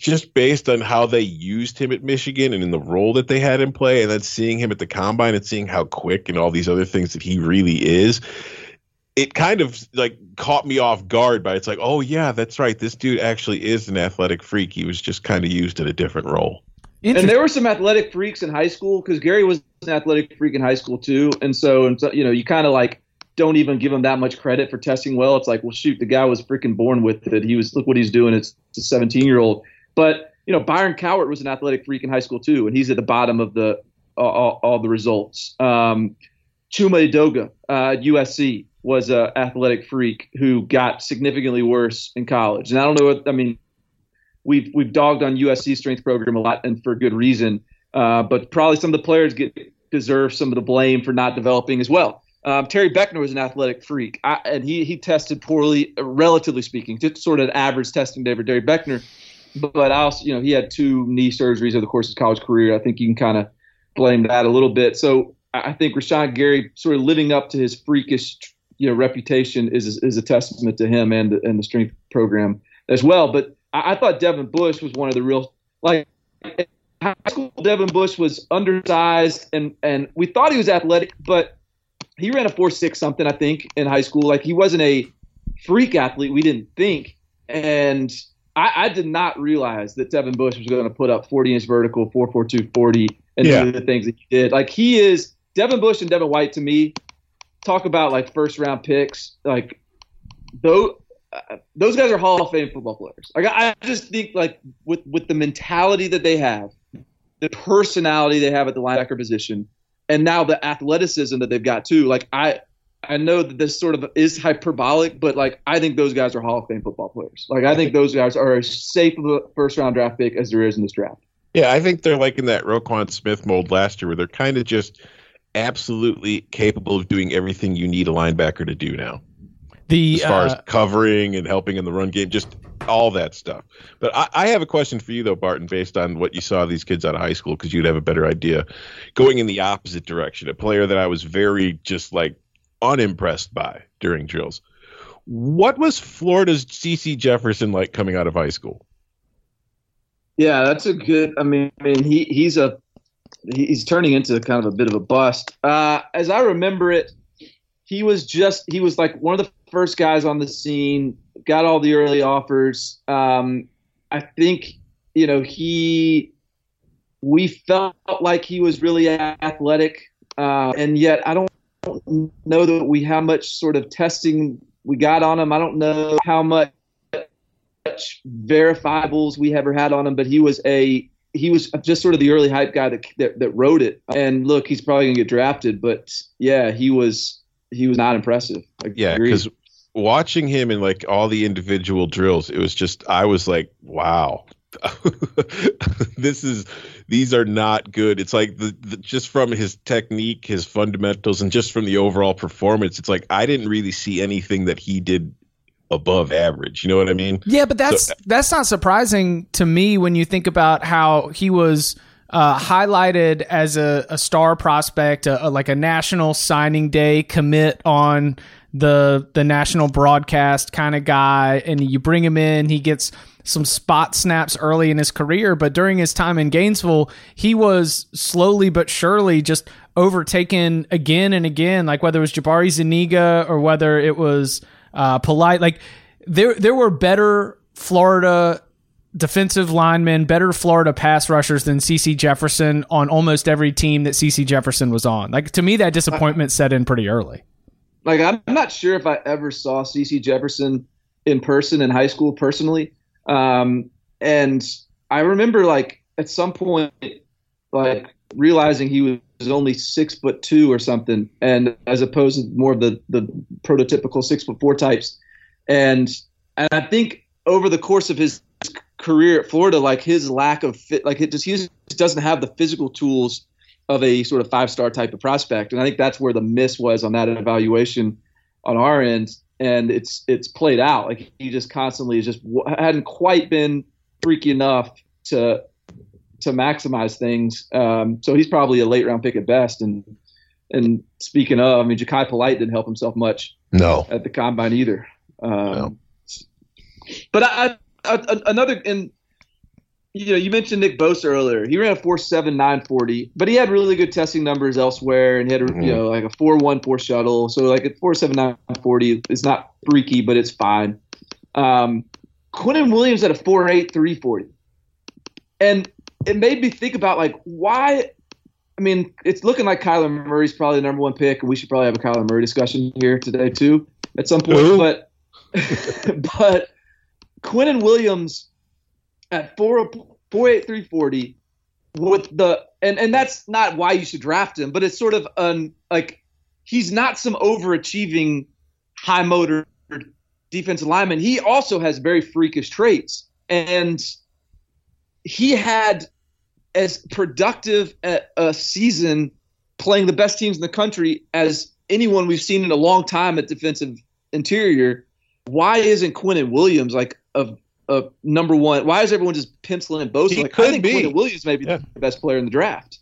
just based on how they used him at Michigan and in the role that they had him play, and then seeing him at the combine and seeing how quick and all these other things that he really is, it kind of like caught me off guard by it's like, oh yeah, that's right. This dude actually is an athletic freak. He was just kind of used in a different role. And there were some athletic freaks in high school because Gary was an athletic freak in high school too, and so and so, you know you kind of like don't even give him that much credit for testing well. It's like, well, shoot, the guy was freaking born with it. He was look what he's doing. It's a 17 year old but you know, Byron Cowart was an athletic freak in high school too, and he's at the bottom of the all, all the results. Um, Chuma Edoga, uh, USC, was an athletic freak who got significantly worse in college. And I don't know what I mean. We've we've dogged on USC strength program a lot, and for good reason. Uh, but probably some of the players get deserve some of the blame for not developing as well. Um, Terry Beckner was an athletic freak, I, and he he tested poorly, relatively speaking, just sort of average testing day for Terry Beckner. But I also, you know, he had two knee surgeries over the course of his college career. I think you can kind of blame that a little bit. So I think Rashan Gary sort of living up to his freakish, you know, reputation is is a testament to him and and the strength program as well. But I, I thought Devin Bush was one of the real like high school. Devin Bush was undersized and and we thought he was athletic, but he ran a four six something I think in high school. Like he wasn't a freak athlete. We didn't think and I, I, did not realize that Devin Bush was going to put up 40 inch vertical, 442 40, and yeah. do the things that he did. Like he is Devin Bush and Devin White to me. Talk about like first round picks. Like those uh, those guys are Hall of Fame football players. Like I, I just think like with with the mentality that they have, the personality they have at the linebacker position, and now the athleticism that they've got too. Like I I know that this sort of is hyperbolic, but like I think those guys are Hall of Fame football players. Like I think those guys are as safe of a first round draft pick as there is in this draft. Yeah, I think they're like in that Roquan Smith mold last year, where they're kind of just absolutely capable of doing everything you need a linebacker to do now. The as far uh, as covering and helping in the run game, just all that stuff. But I, I, have a question for you though, Barton, based on what you saw these kids out of high school, because you'd have a better idea. Going in the opposite direction, a player that I was very just like unimpressed by during drills. What was Florida's CeCe Jefferson like coming out of high school? Yeah, that's a good. I mean, I mean, he he's a he's turning into kind of a bit of a bust. Uh, as I remember it, he was just he was like one of the first guys on the scene. Got all the early offers. Um, I think you know he. We felt like he was really athletic, uh, and yet I don't don't know that we how much sort of testing we got on him. I don't know how much verifiables we ever had on him, but he was a he was just sort of the early hype guy that that, that wrote it. And look, he's probably gonna get drafted, but yeah, he was he was not impressive. I yeah, because watching him in like all the individual drills, it was just I was like, wow, this is these are not good. It's like the, the, just from his technique, his fundamentals, and just from the overall performance. It's like I didn't really see anything that he did above average. You know what I mean? Yeah, but that's so, that's not surprising to me when you think about how he was. Uh, highlighted as a, a star prospect, a, a, like a national signing day commit on the the national broadcast kind of guy, and you bring him in, he gets some spot snaps early in his career, but during his time in Gainesville, he was slowly but surely just overtaken again and again. Like whether it was Jabari Zuniga or whether it was uh, Polite, like there there were better Florida defensive linemen, better Florida pass rushers than CeCe Jefferson on almost every team that CeCe Jefferson was on. Like to me, that disappointment set in pretty early. Like I'm not sure if I ever saw CeCe Jefferson in person in high school personally. Um, and I remember like at some point, like realizing he was only six foot two or something, and as opposed to more of the the prototypical six foot four types. And and I think over the course of his career at Florida, like his lack of fit, like it just he just doesn't have the physical tools of a sort of five star type of prospect. And I think that's where the miss was on that evaluation on our end. And it's it's played out like he just constantly is just hadn't quite been freaky enough to to maximize things. Um, so he's probably a late round pick at best. And and speaking of, I mean, Jachai Polite didn't help himself much. No, at the combine either. Um, no. But I, I, I, another and you know, you mentioned Nick Bosa earlier. He ran a four seven nine forty, but he had really good testing numbers elsewhere, and he had mm-hmm. you know like a four one four shuttle. So like a four seven nine forty is not freaky, but it's fine. Um, Quinnen Williams at a four eight three forty, and it made me think about like why. I mean, it's looking like Kyler Murray's probably the number one pick, and we should probably have a Kyler Murray discussion here today too at some point. Ooh. But but Quinnen Williams at four oh, four eight three forty with the and and that's not why you should draft him, but it's sort of un like he's not some overachieving high motor defensive lineman. He also has very freakish traits, and he had as productive a, season playing the best teams in the country as anyone we've seen in a long time at defensive interior. Why isn't Quinnen Williams like a a number one. Why is everyone just penciling in Bosa? He like, could I think be. Quentin Williams may be yeah. the best player in the draft.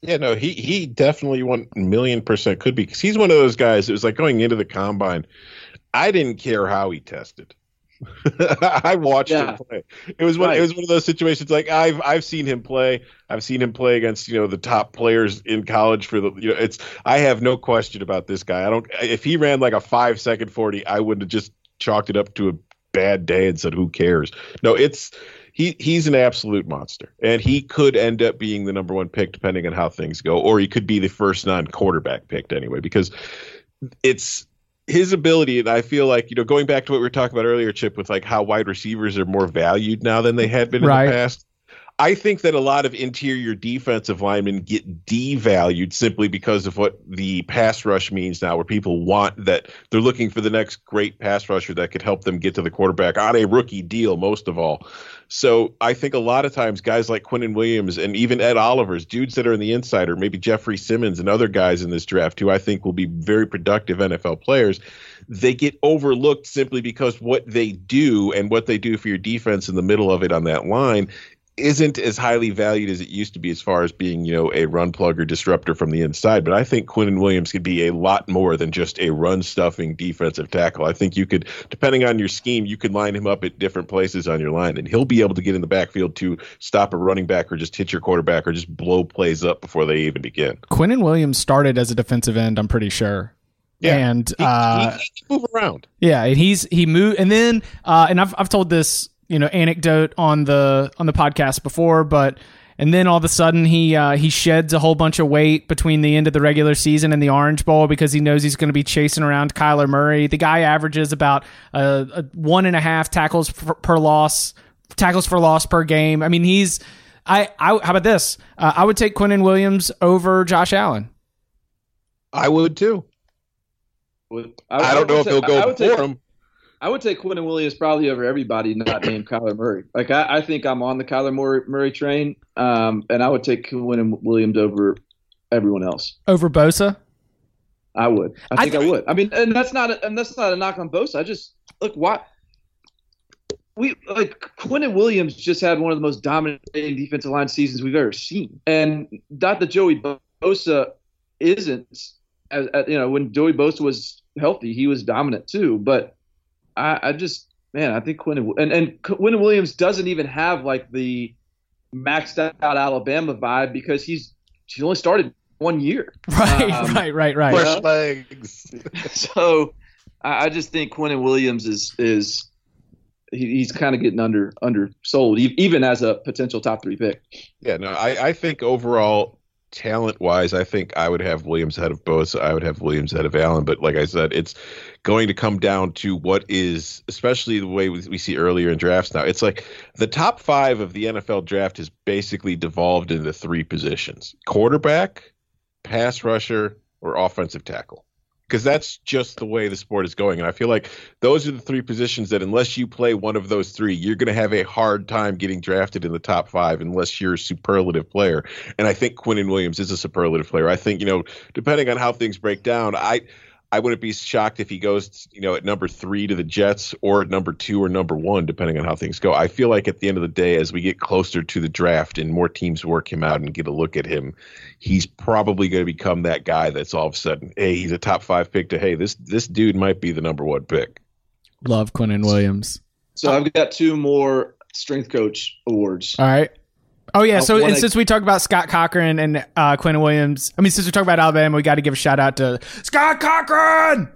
Yeah, no, he he definitely one million percent could be because he's one of those guys. It was like going into the combine. I didn't care how he tested. I watched yeah. him play. It was one. Right. It was one of those situations. Like I've I've seen him play. I've seen him play against you know the top players in college for the you know it's. I have no question about this guy. I don't. If he ran like a five second forty, I would have just chalked it up to a bad day and said, "Who cares?" No, it's he he's an absolute monster, and he could end up being the number one pick depending on how things go, or he could be the first non-quarterback picked anyway, because it's his ability, and I feel like you know, going back to what we were talking about earlier, Chip, with like how wide receivers are more valued now than they had been in the past. I think that a lot of interior defensive linemen get devalued simply because of what the pass rush means now, where people want that they're looking for the next great pass rusher that could help them get to the quarterback on a rookie deal, most of all. So I think a lot of times guys like Quinnen Williams and even Ed Oliver's, dudes that are in the insider, maybe Jeffery Simmons and other guys in this draft who I think will be very productive NFL players, they get overlooked simply because what they do and what they do for your defense in the middle of it on that line isn't as highly valued as it used to be as far as being, you know, a run plug or disruptor from the inside. But I think Quinnen Williams could be a lot more than just a run stuffing defensive tackle. I think you could, depending on your scheme, you could line him up at different places on your line, and he'll be able to get in the backfield to stop a running back or just hit your quarterback or just blow plays up before they even begin. Quinnen Williams started as a defensive end, I'm pretty sure. Yeah, and he, uh, he, he move around. Yeah, and he's he moved, and then uh, and I've I've told this you know anecdote on the on the podcast before, but and then all of a sudden he uh, he sheds a whole bunch of weight between the end of the regular season and the Orange Bowl because he knows he's going to be chasing around Kyler Murray. The guy averages about a, a one and a half tackles per, per, loss, tackles for loss per game. I mean, he's I, I how about this? Uh, I would take Quinnen Williams over Josh Allen. I would too. I, I, don't know if he'll go for him. I would take Quinnen Williams probably over everybody not named Kyler Murray. Like I, I, think I'm on the Kyler Murray, Murray train, um, and I would take Quinnen Williams over everyone else. Over Bosa. I would. I think I, th- I would. I mean, and that's not a, and that's not a knock on Bosa. I just look why we like Quinnen Williams just had one of the most dominating defensive line seasons we've ever seen, and not that Joey Bosa isn't. As, as you know, when Joey Bosa was healthy, he was dominant too, but I, I just man, I think Quinn and and Quinn Williams doesn't even have like the maxed out Alabama vibe because he's he's only started one year. Right, um, right, right, right. Fresh legs. so I, I just think Quinnen Williams is is he, he's kind of getting under undersold even as a potential top three pick. Yeah, no, I, I think overall talent wise, I think I would have Williams ahead of Bosa. I would have Williams ahead of Allen. But like I said, it's going to come down to what is, especially the way we, see earlier in drafts now. It's like the top five of the NFL draft has basically devolved into three positions quarterback, pass rusher, or offensive tackle. because that's just the way the sport is going. And I feel like those are the three positions that, unless you play one of those three, you're going to have a hard time getting drafted in the top five unless you're a superlative player. And I think Quinnen Williams is a superlative player. I think, you know, depending on how things break down, I. I wouldn't be shocked if he goes, you know, at number three to the Jets or at number two or number one, depending on how things go. I feel like at the end of the day, as we get closer to the draft and more teams work him out and get a look at him, he's probably going to become that guy that's all of a sudden, hey, he's a top five pick to hey, this this dude might be the number one pick. Love Quinnen Williams. So I've got two more strength coach awards. All right. Oh yeah, I so and wanna- since we talked about Scott Cochran and uh, Quinn Williams, I mean, since we talked about Alabama, we got to give a shout out to Scott Cochran.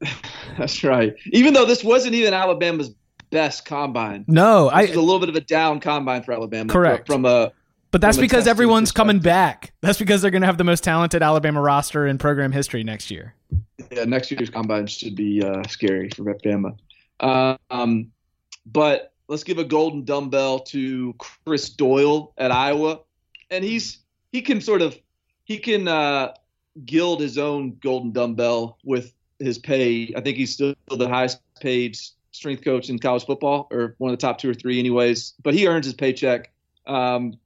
That's right. Even though this wasn't even Alabama's best combine, No, it was a little bit of a down combine for Alabama. Correct. From a But that's because everyone's coming back. That's because they're going to have the most talented Alabama roster in program history next year. yeah, next year's combine should be uh, scary for Bama. Um, but let's give a golden dumbbell to Chris Doyle at Iowa, and he's he can sort of he can uh, gild his own golden dumbbell with his pay. I think he's still the highest paid strength coach in college football, or one of the top two or three, anyways. But he earns his paycheck. Um,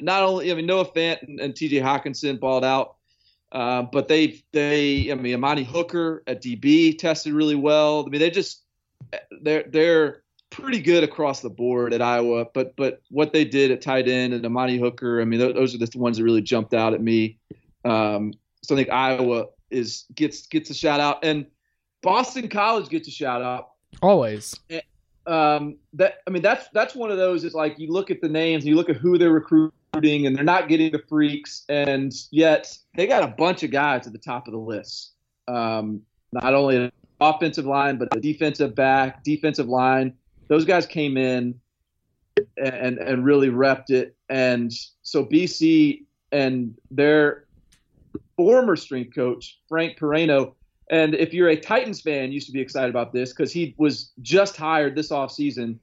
not only, I mean, Noah Fant and, and T.J. Hockenson balled out. Uh, but they they I mean Amani Hooker at DB tested really well. I mean they just they're they're pretty good across the board at Iowa. But but what they did at tight end and Amani Hooker, I mean those, those are the ones that really jumped out at me. Um, so I think Iowa is gets gets a shout out and Boston College gets a shout out Always. um, that I mean that's that's one of those. It's like you look at the names, and you look at who they're recruiting, and they're not getting the freaks, and yet they got a bunch of guys at the top of the list. Um, not only an offensive line, but the defensive back, defensive line. Those guys came in and and really repped it, and so BC and their former strength coach Frank Piraino and if you're a Titans fan, you should be excited about this because he was just hired this offseason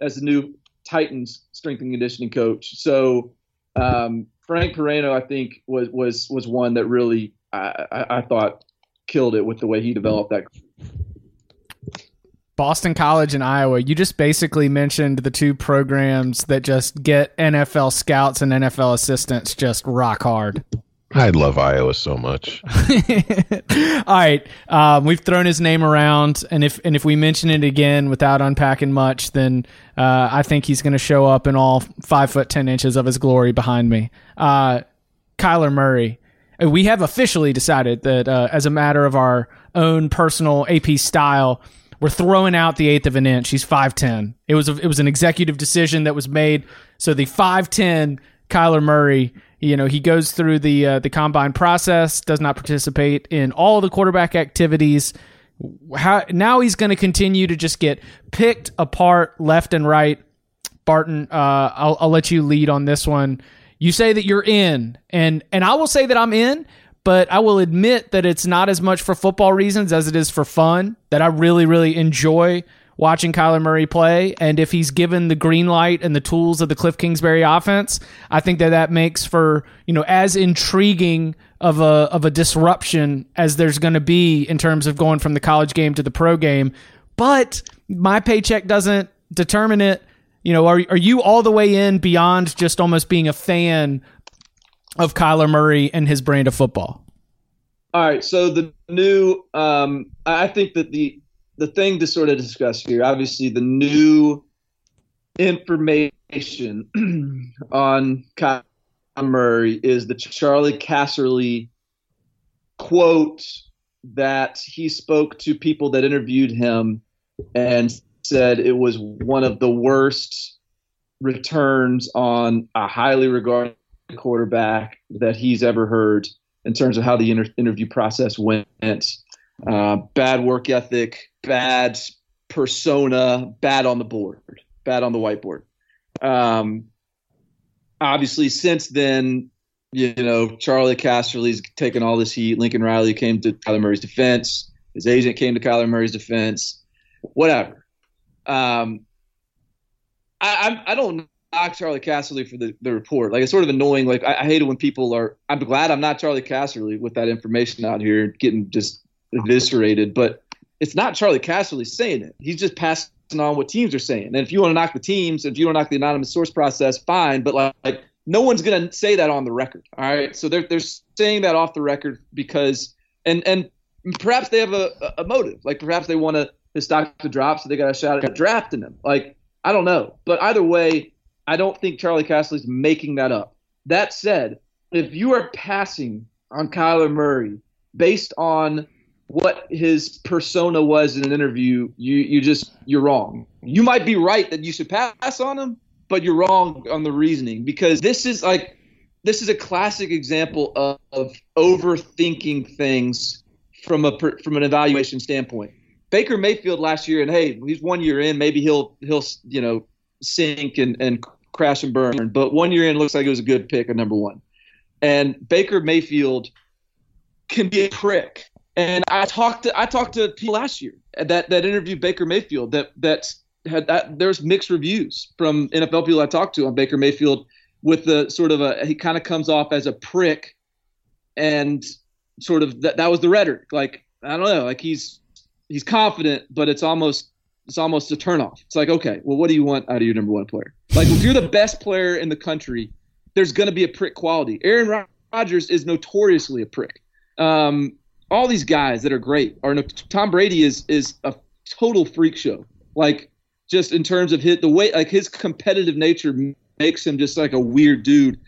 as the new Titans strength and conditioning coach. So um, Frank Piraino, I think, was was was one that really I, I, I thought killed it with the way he developed that. Boston College and Iowa, you just basically mentioned the two programs that just get NFL scouts and NFL assistants just rock hard. I love Iowa so much. All right, um, we've thrown his name around, and if and if we mention it again without unpacking much, then uh, I think he's going to show up in all five foot ten inches of his glory behind me. Uh, Kyler Murray. Uh, We have officially decided that, uh, as a matter of our own personal AP style, we're throwing out the eighth of an inch. He's five ten. It was a, it was an executive decision that was made. So the five ten Kyler Murray, you know, he goes through the uh, the combine process, does not participate in all the quarterback activities. How now he's going to continue to just get picked apart left and right. Barton, uh, I'll, I'll let you lead on this one. You say that you're in, and and I will say that I'm in, but I will admit that it's not as much for football reasons as it is for fun. That I really really enjoy watching Kyler Murray play, and if he's given the green light and the tools of the Cliff Kingsbury offense, I think that that makes for you know as intriguing of a of a disruption as there's going to be in terms of going from the college game to the pro game. But my paycheck doesn't determine it. You know, are are you all the way in beyond just almost being a fan of Kyler Murray and his brand of football? All right, so the new, um, I think that the the thing to sort of discuss here, obviously, the new information on Kyler Murray is the Charley Casserly quote that he spoke to people that interviewed him and said it was one of the worst returns on a highly regarded quarterback that he's ever heard in terms of how the inter- interview process went. Uh, bad work ethic, bad persona, bad on the board, bad on the whiteboard. Um, obviously, since then, you know, Charley Casserly's taken all this heat. Lincoln Riley came to Kyler Murray's defense. His agent came to Kyler Murray's defense. Whatever. Um, I, I, I don't Charley Casserly for the, the report. Like it's sort of annoying. Like I, I hate it when people are. I'm glad I'm not Charley Casserly with that information out here getting just eviscerated. But it's not Charley Casserly saying it. He's just passing on what teams are saying. And if you want to knock the teams, if you want to knock the anonymous source process, fine. But like, like no one's going to say that on the record. All right. So they're they're saying that off the record because and and perhaps they have a, a motive. Like perhaps they want to his stock to drop, so they got a shot at drafting him. Like I don't know, but either way, I don't think Charley Casserly's making that up. That said, if you are passing on Kyler Murray based on what his persona was in an interview, you you just you're wrong. You might be right that you should pass on him, but you're wrong on the reasoning because this is like this is a classic example of, of overthinking things from a from an evaluation standpoint. Baker Mayfield last year, and hey, he's one year in. Maybe he'll he'll you know sink and, and crash and burn. But one year in, looks like it was a good pick at number one. And Baker Mayfield can be a prick. And I talked to I talked to people last year that that interviewed Baker Mayfield that that had that there's mixed reviews from NFL people I talked to on Baker Mayfield with the sort of a he kind of comes off as a prick and sort of that that was the rhetoric like I don't know like he's he's confident, but it's almost it's almost a turnoff. It's like, okay, well, what do you want out of your number one player? Like, if you're the best player in the country, there's going to be a prick quality. Aaron Rodgers is notoriously a prick. Um, all these guys that are great are Tom Brady is is a total freak show. Like, just in terms of his the way like his competitive nature makes him just like a weird dude.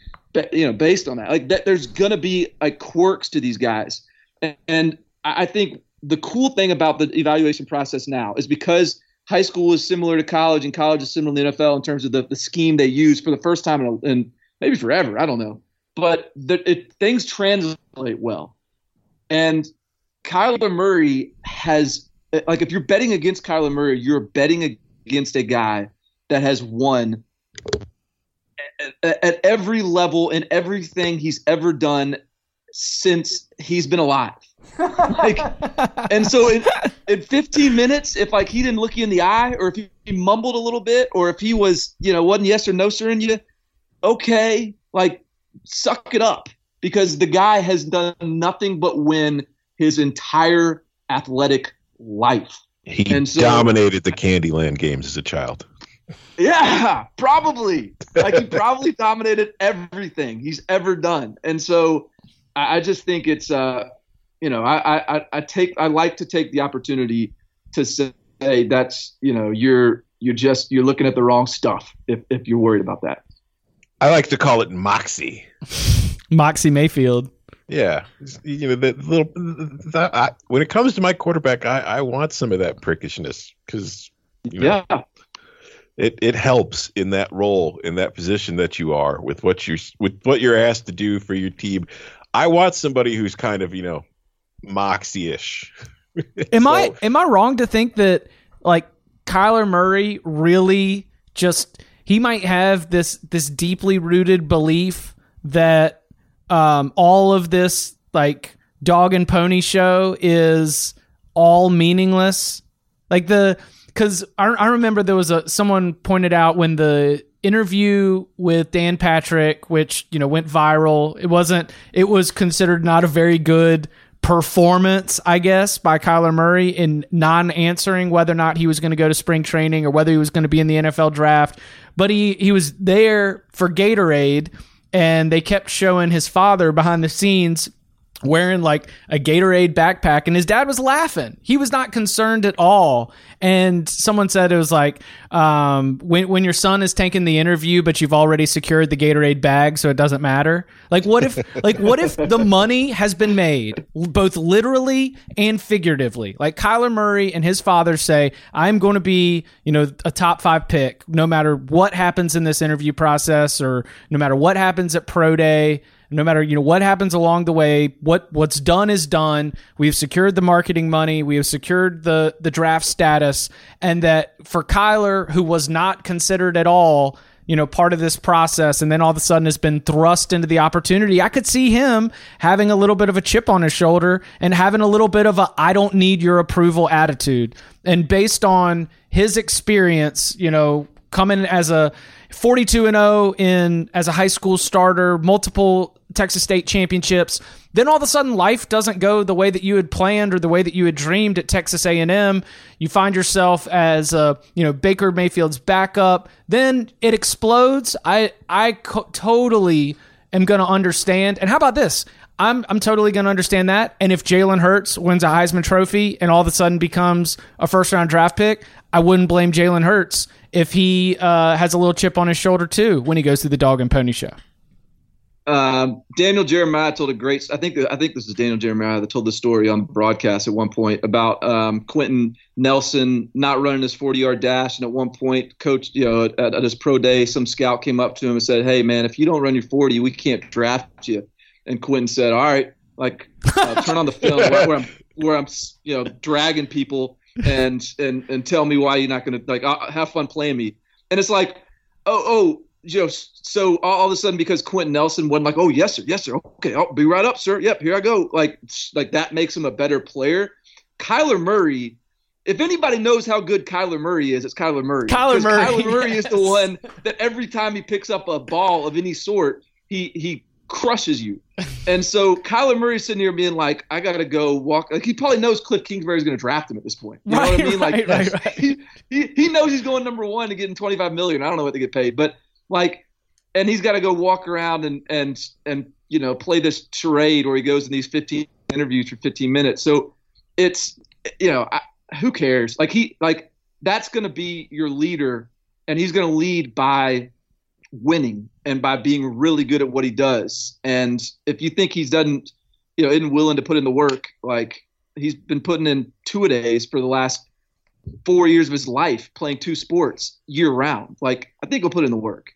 You know, based on that, like that, there's gonna be like quirks to these guys, and, and I think the cool thing about the evaluation process now is because high school is similar to college and college is similar to the NFL in terms of the, the scheme they use for the first time in, in maybe forever. I don't know. But the, it, things translate well. And Kyler Murray has, like, if you're betting against Kyler Murray, you're betting against a guy that has won at, at every level in everything he's ever done since he's been alive like, and so in, in 15 minutes, if like he didn't look you in the eye, or if he, he mumbled a little bit, or if he was, you know, wasn't yes or no sir in you, okay, like suck it up because the guy has done nothing but win his entire athletic life. He so, dominated the Candyland games as a child. Yeah, probably. Like he probably dominated everything he's ever done, and so I, I just think it's uh you know, I, I, I take I like to take the opportunity to say that's you know you're you're just you're looking at the wrong stuff if if you're worried about that. I like to call it moxie. moxie Mayfield. Yeah, you know that little. That, I, when it comes to my quarterback, I, I want some of that prickishness because you know, yeah, it it helps in that role in that position that you are with what you're with what you're asked to do for your team. I want somebody who's kind of you know moxie-ish. am so, I am I wrong to think that like Kyler Murray really just he might have this this deeply rooted belief that um, all of this like dog and pony show is all meaningless. Like the because I, I remember there was a someone pointed out when the interview with Dan Patrick, which you know went viral. It wasn't. It was considered not a very good performance, I guess, by Kyler Murray in non answering whether or not he was going to go to spring training or whether he was going to be in the NFL draft. But he, he was there for Gatorade, and they kept showing his father behind the scenes wearing like a Gatorade backpack and his dad was laughing. He was not concerned at all. And someone said it was like um, when when your son is taking the interview, but you've already secured the Gatorade bag, so it doesn't matter. Like what if like what if the money has been made both literally and figuratively? Like Kyler Murray and his father say, "I'm going to be you know a top five pick, no matter what happens in this interview process, or no matter what happens at pro day." No matter you know what happens along the way what what's done is done. We've secured the marketing money. We have secured the the draft status. And that for Kyler who was not considered at all you know part of this process and then all of a sudden has been thrust into the opportunity i could see him having a little bit of a chip on his shoulder and having a little bit of a i don't need your approval attitude. And based on his experience you know coming as a 42 and 0 in as a high school starter, multiple Texas State championships. Then all of a sudden life doesn't go the way that you had planned or the way that you had dreamed at Texas A&M. You find yourself as a, you know Baker Mayfield's backup. Then it explodes. I I co- totally am going to understand. And how about this? I'm I'm totally going to understand that. And if Jalen Hurts wins a Heisman Trophy and all of a sudden becomes a first round draft pick, I wouldn't blame Jalen Hurts if he uh, has a little chip on his shoulder too when he goes through the dog and pony show. Um, Daniel Jeremiah told a great. I think I think this is Daniel Jeremiah that told the story on broadcast at one point about um, Quenton Nelson not running his 40 yard dash, and at one point, coach, you know, at, at, his pro day, some scout came up to him and said, "Hey, man, if you don't run your 40, we can't draft you." And Quenton said, "All right, like uh, turn on the film where, where I'm where I'm you know dragging people and and and tell me why you're not going to like uh, have fun playing me." And it's like, oh oh you know, so all of a sudden because Quenton Nelson wasn't like, oh yes sir, yes sir, okay, I'll be right up, sir. Yep, here I go. Like like that makes him a better player. Kyler Murray, if anybody knows how good Kyler Murray is, it's Kyler Murray. Kyler Murray, Kyler Murray yes. is the one that every time he picks up a ball of any sort, he he crushes you. And so Kyler Murray's sitting here being like, I gotta go walk. Like he probably knows Cliff Kingsbury's gonna draft him at this point. You right, know what I mean? Like right, right, right. He, he he knows he's going number one and getting twenty five million. I don't know what they get paid, but like and he's got to go walk around and and and you know play this charade where he goes in these 15 interviews for 15 minutes so it's you know I, who cares like he like that's going to be your leader and he's going to lead by winning and by being really good at what he does and if you think he's doesn't you know isn't willing to put in the work like he's been putting in two a days for the last four years of his life playing two sports year round like i think he'll put in the work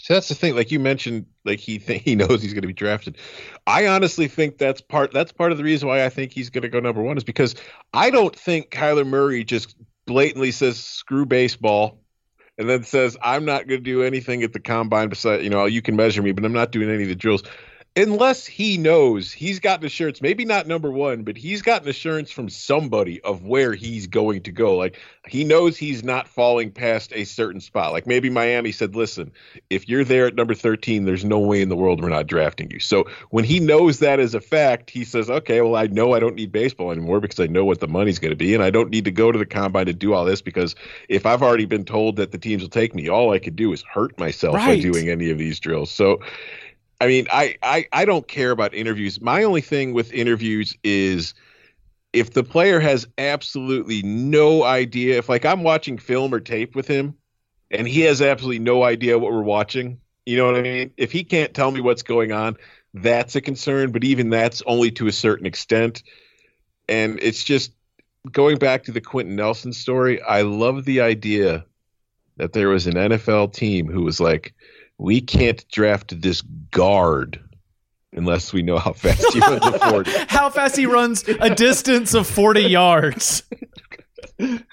so that's the thing. Like you mentioned, like he th- he knows he's going to be drafted. I honestly think that's part that's part of the reason why I think he's going to go number one is because I don't think Kyler Murray just blatantly says screw baseball, and then says I'm not going to do anything at the combine. Besides, you know, you can measure me, but I'm not doing any of the drills unless he knows he's gotten assurance, maybe not number one, but he's gotten assurance from somebody of where he's going to go. Like he knows he's not falling past a certain spot. Like maybe Miami said, listen, if you're there at number 13, there's no way in the world we're not drafting you. So when he knows that as a fact, he says, okay, well, I know I don't need baseball anymore because I know what the money's going to be. And I don't need to go to the combine to do all this because if I've already been told that the teams will take me, all I could do is hurt myself Right. by doing any of these drills. So I mean, I, I I don't care about interviews. My only thing with interviews is if the player has absolutely no idea, if like I'm watching film or tape with him and he has absolutely no idea what we're watching, you know what I mean? If he can't tell me what's going on, that's a concern, but even that's only to a certain extent. And it's just going back to the Quenton Nelson story, I love the idea that there was an NFL team who was like, we can't draft this guard unless we know how fast he runs a 40. How fast he runs a distance of 40 yards. Can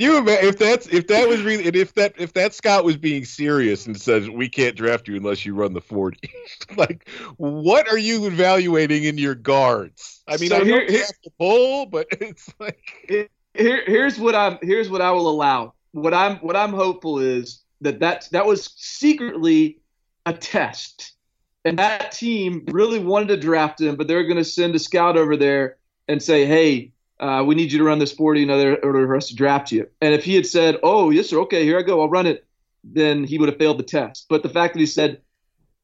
you imagine if that's if that was really and if that if that Scott was being serious and says we can't draft you unless you run the 40 like what are you evaluating in your guards I mean So I here- don't here- have to pull but it's like here, here's what I'm here's what I will allow. What I'm what I'm hopeful is that that that was secretly a test, and that team really wanted to draft him, but they're going to send a scout over there and say, "Hey, uh, we need you to run this 40 in order, order for us to draft you." And if he had said, "Oh, yes, sir, okay, here I go, I'll run it," then he would have failed the test. But the fact that he said,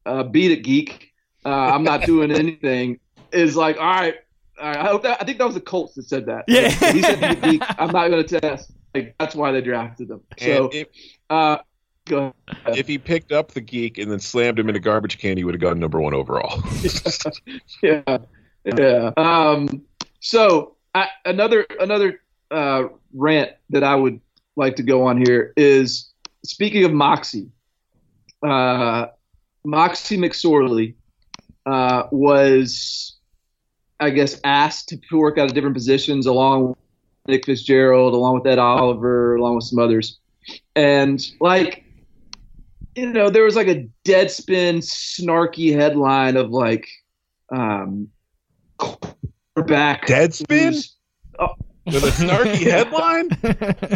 uh, "Beat it, geek," uh, I'm not doing anything, is like, all right. All right, I, hope that, I think that was the Colts that said that. Yeah. he said, "Beat it, geek." I'm not going to test. Like, that's why they drafted them. So, and if, uh, go ahead. If he picked up the geek and then slammed him in a garbage can he would have gone number 1 overall yeah, yeah. Um, so I, another another uh, rant that I would like to go on here is speaking of Moxie. Uh, Moxie McSorley uh, was, I guess, asked to work out of different positions along with Nick Fitzgerald, along with Ed Oliver, along with some others, and like you know, there was like a deadspin, snarky headline of like, um, quarterback. Deadspin? who's- with a snarky headline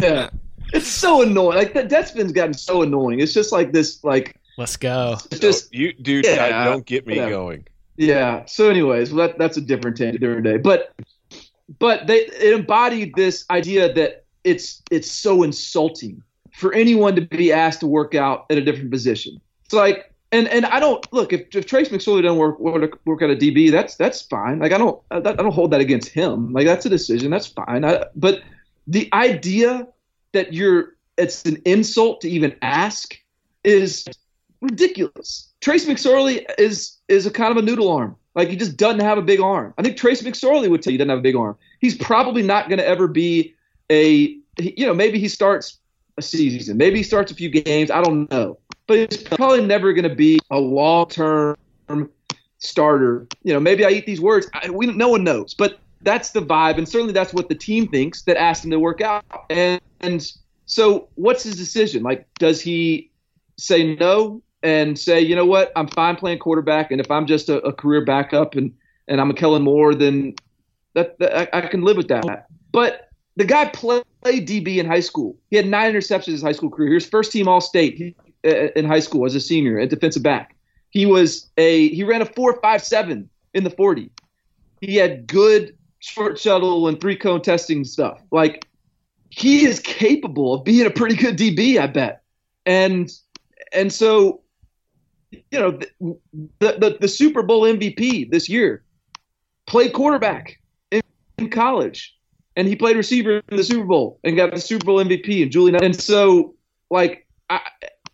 Yeah. it's so annoying. Like that Deadspin's gotten so annoying. It's just like this. Like Let's go. it's just you, dude, Yeah. I- don't get me Yeah. going. Yeah. So, anyways, well, that, that's a different tangent, different day. But, but they it embodied this idea that it's it's so insulting for anyone to be asked to work out at a different position. It's like, and and I don't look if, if Trace McSorley doesn't work work, at a DB, that's that's fine. Like I don't I don't hold that against him. Like that's a decision. That's fine. I, but the idea that you're it's an insult to even ask is ridiculous. Trace McSorley is is a kind of a noodle arm. Like he just doesn't have a big arm. I think Trace McSorley would tell you he doesn't have a big arm. He's probably not going to ever be a you know maybe he starts a season, maybe he starts a few games. I don't know, but he's probably never going to be a long term starter. You know, maybe I eat these words. I, we no one knows, but that's the vibe, and certainly that's what the team thinks that asked him to work out. And, and so, what's his decision? Like, does he say no and say, you know what, I'm fine playing quarterback, and if I'm just a, a career backup and and I'm a Kellen Moore, then that, that I, I can live with that. But the guy played DB in high school. He had nine interceptions in his high school career. He was first team All State uh, in high school as a senior at defensive back. He was a he ran a four five seven in the forty. He had good short shuttle and three cone testing stuff. Like he is capable of being a pretty good DB, I bet. And and so you know the the, the, the Super Bowl MVP this year played quarterback in, in college, and he played receiver in the Super Bowl and got the Super Bowl MVP. And Julian, and so like I,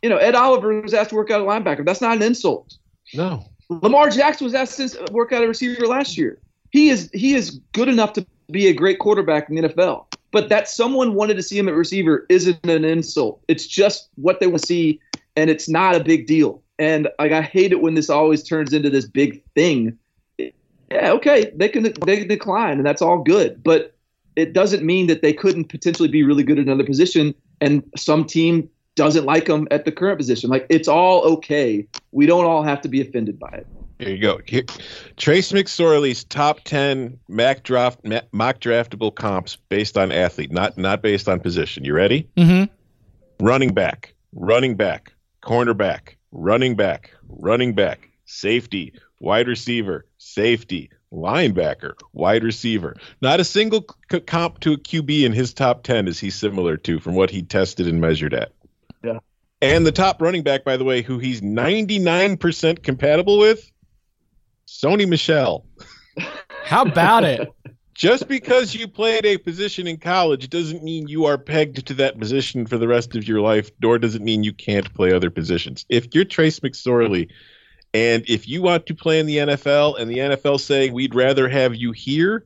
you know, Ed Oliver was asked to work out a linebacker. That's not an insult. No. Lamar Jackson was asked to work out a receiver last year. He is he is good enough to be a great quarterback in the NFL. But that someone wanted to see him at receiver isn't an insult. It's just what they want to see, and it's not a big deal. And like I hate it when this always turns into this big thing. Yeah, okay, they can they can decline, and that's all good. But it doesn't mean that they couldn't potentially be really good at another position, and some team doesn't like them at the current position. Like it's all okay. We don't all have to be offended by it. Here you go. Here, Trace McSorley's top ten mock draft mock draftable comps based on athlete, not not based on position. You ready? Mm-hmm. Running back, running back, cornerback, running back, running back, safety, wide receiver, safety, linebacker, wide receiver. Not a single c- comp to a QB in his top 10 is he similar to from what he tested and measured at. Yeah. And the top running back, by the way, who he's 99% compatible with, Sony Michel. How about it? Just because you played a position in college doesn't mean you are pegged to that position for the rest of your life, nor does it mean you can't play other positions. If you're Trace McSorley and if you want to play in the NFL and the NFL saying we'd rather have you here,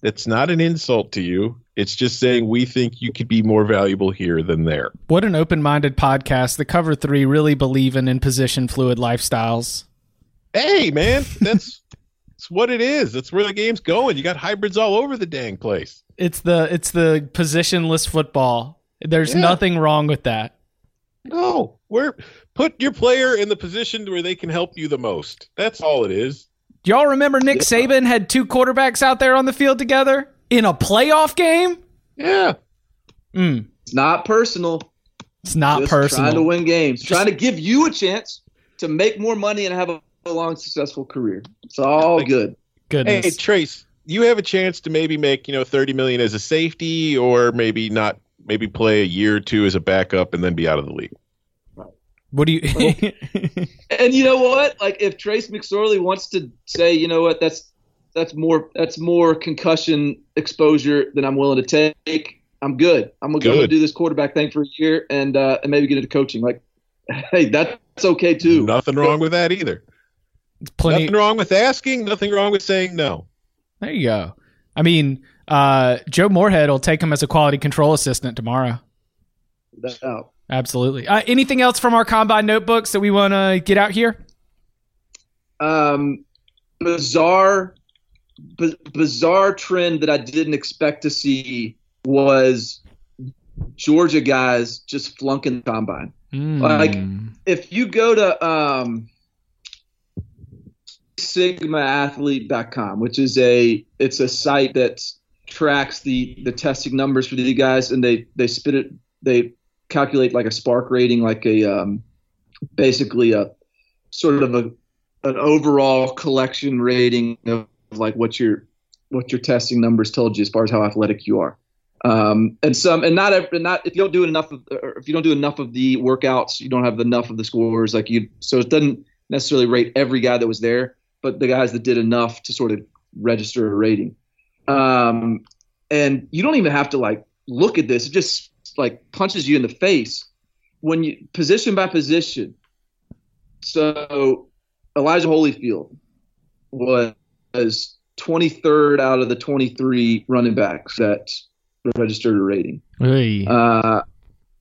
that's not an insult to you. It's just saying we think you could be more valuable here than there. What an open-minded podcast. The cover three really believe in in position fluid lifestyles. Hey, man, that's that's what it is. That's where the game's going. You got hybrids all over the dang place. It's the it's the positionless football. There's Yeah. nothing wrong with that. No, we're put your player in the position where they can help you the most. That's all it is. Do y'all remember Nick Saban had two quarterbacks out there on the field together in a playoff game? Yeah. Mm, It's not personal. it's not just personal. trying to win games, trying to give you a chance to make more money and have a, a long, successful career. It's all good. Goodness. Hey Trace, you have a chance to maybe make you know thirty million as a safety, or maybe not. Maybe play a year or two as a backup and then be out of the league. what do you? And you know what? Like if Trace McSorley wants to say, you know what, that's that's more that's more concussion exposure than I'm willing to take. I'm good. I'm gonna, I'm gonna do this quarterback thing for a year and uh, and maybe get into coaching. Like, hey, that's okay too. Nothing wrong with that either. Plenty. Nothing wrong with asking. Nothing wrong with saying no. There you go. I mean, uh, Joe Moorhead will take him as a quality control assistant tomorrow. Out. Absolutely. Uh, anything else from our combine notebooks that we want to get out here? um, bizarre, b- bizarre trend that I didn't expect to see was Georgia guys just flunking the combine. Like- Mm. If you go to um, sigmaathlete.com, which is a it's a site that tracks the the testing numbers for the guys, and they they spit it they calculate like a spark rating, like a um, basically a sort of a an overall collection rating of like what your what your testing numbers told you as far as how athletic you are. Um, and some and not not if you don't do enough of if you don't do enough of the workouts, you don't have enough of the scores. Like you, so it doesn't necessarily rate every guy that was there, but the guys that did enough to sort of register a rating. Um, and you don't even have to like look at this; it just like punches you in the face when you position by position. So Elijah Holyfield was 23rd out of the 23 running backs that registered a rating. Hey. Uh,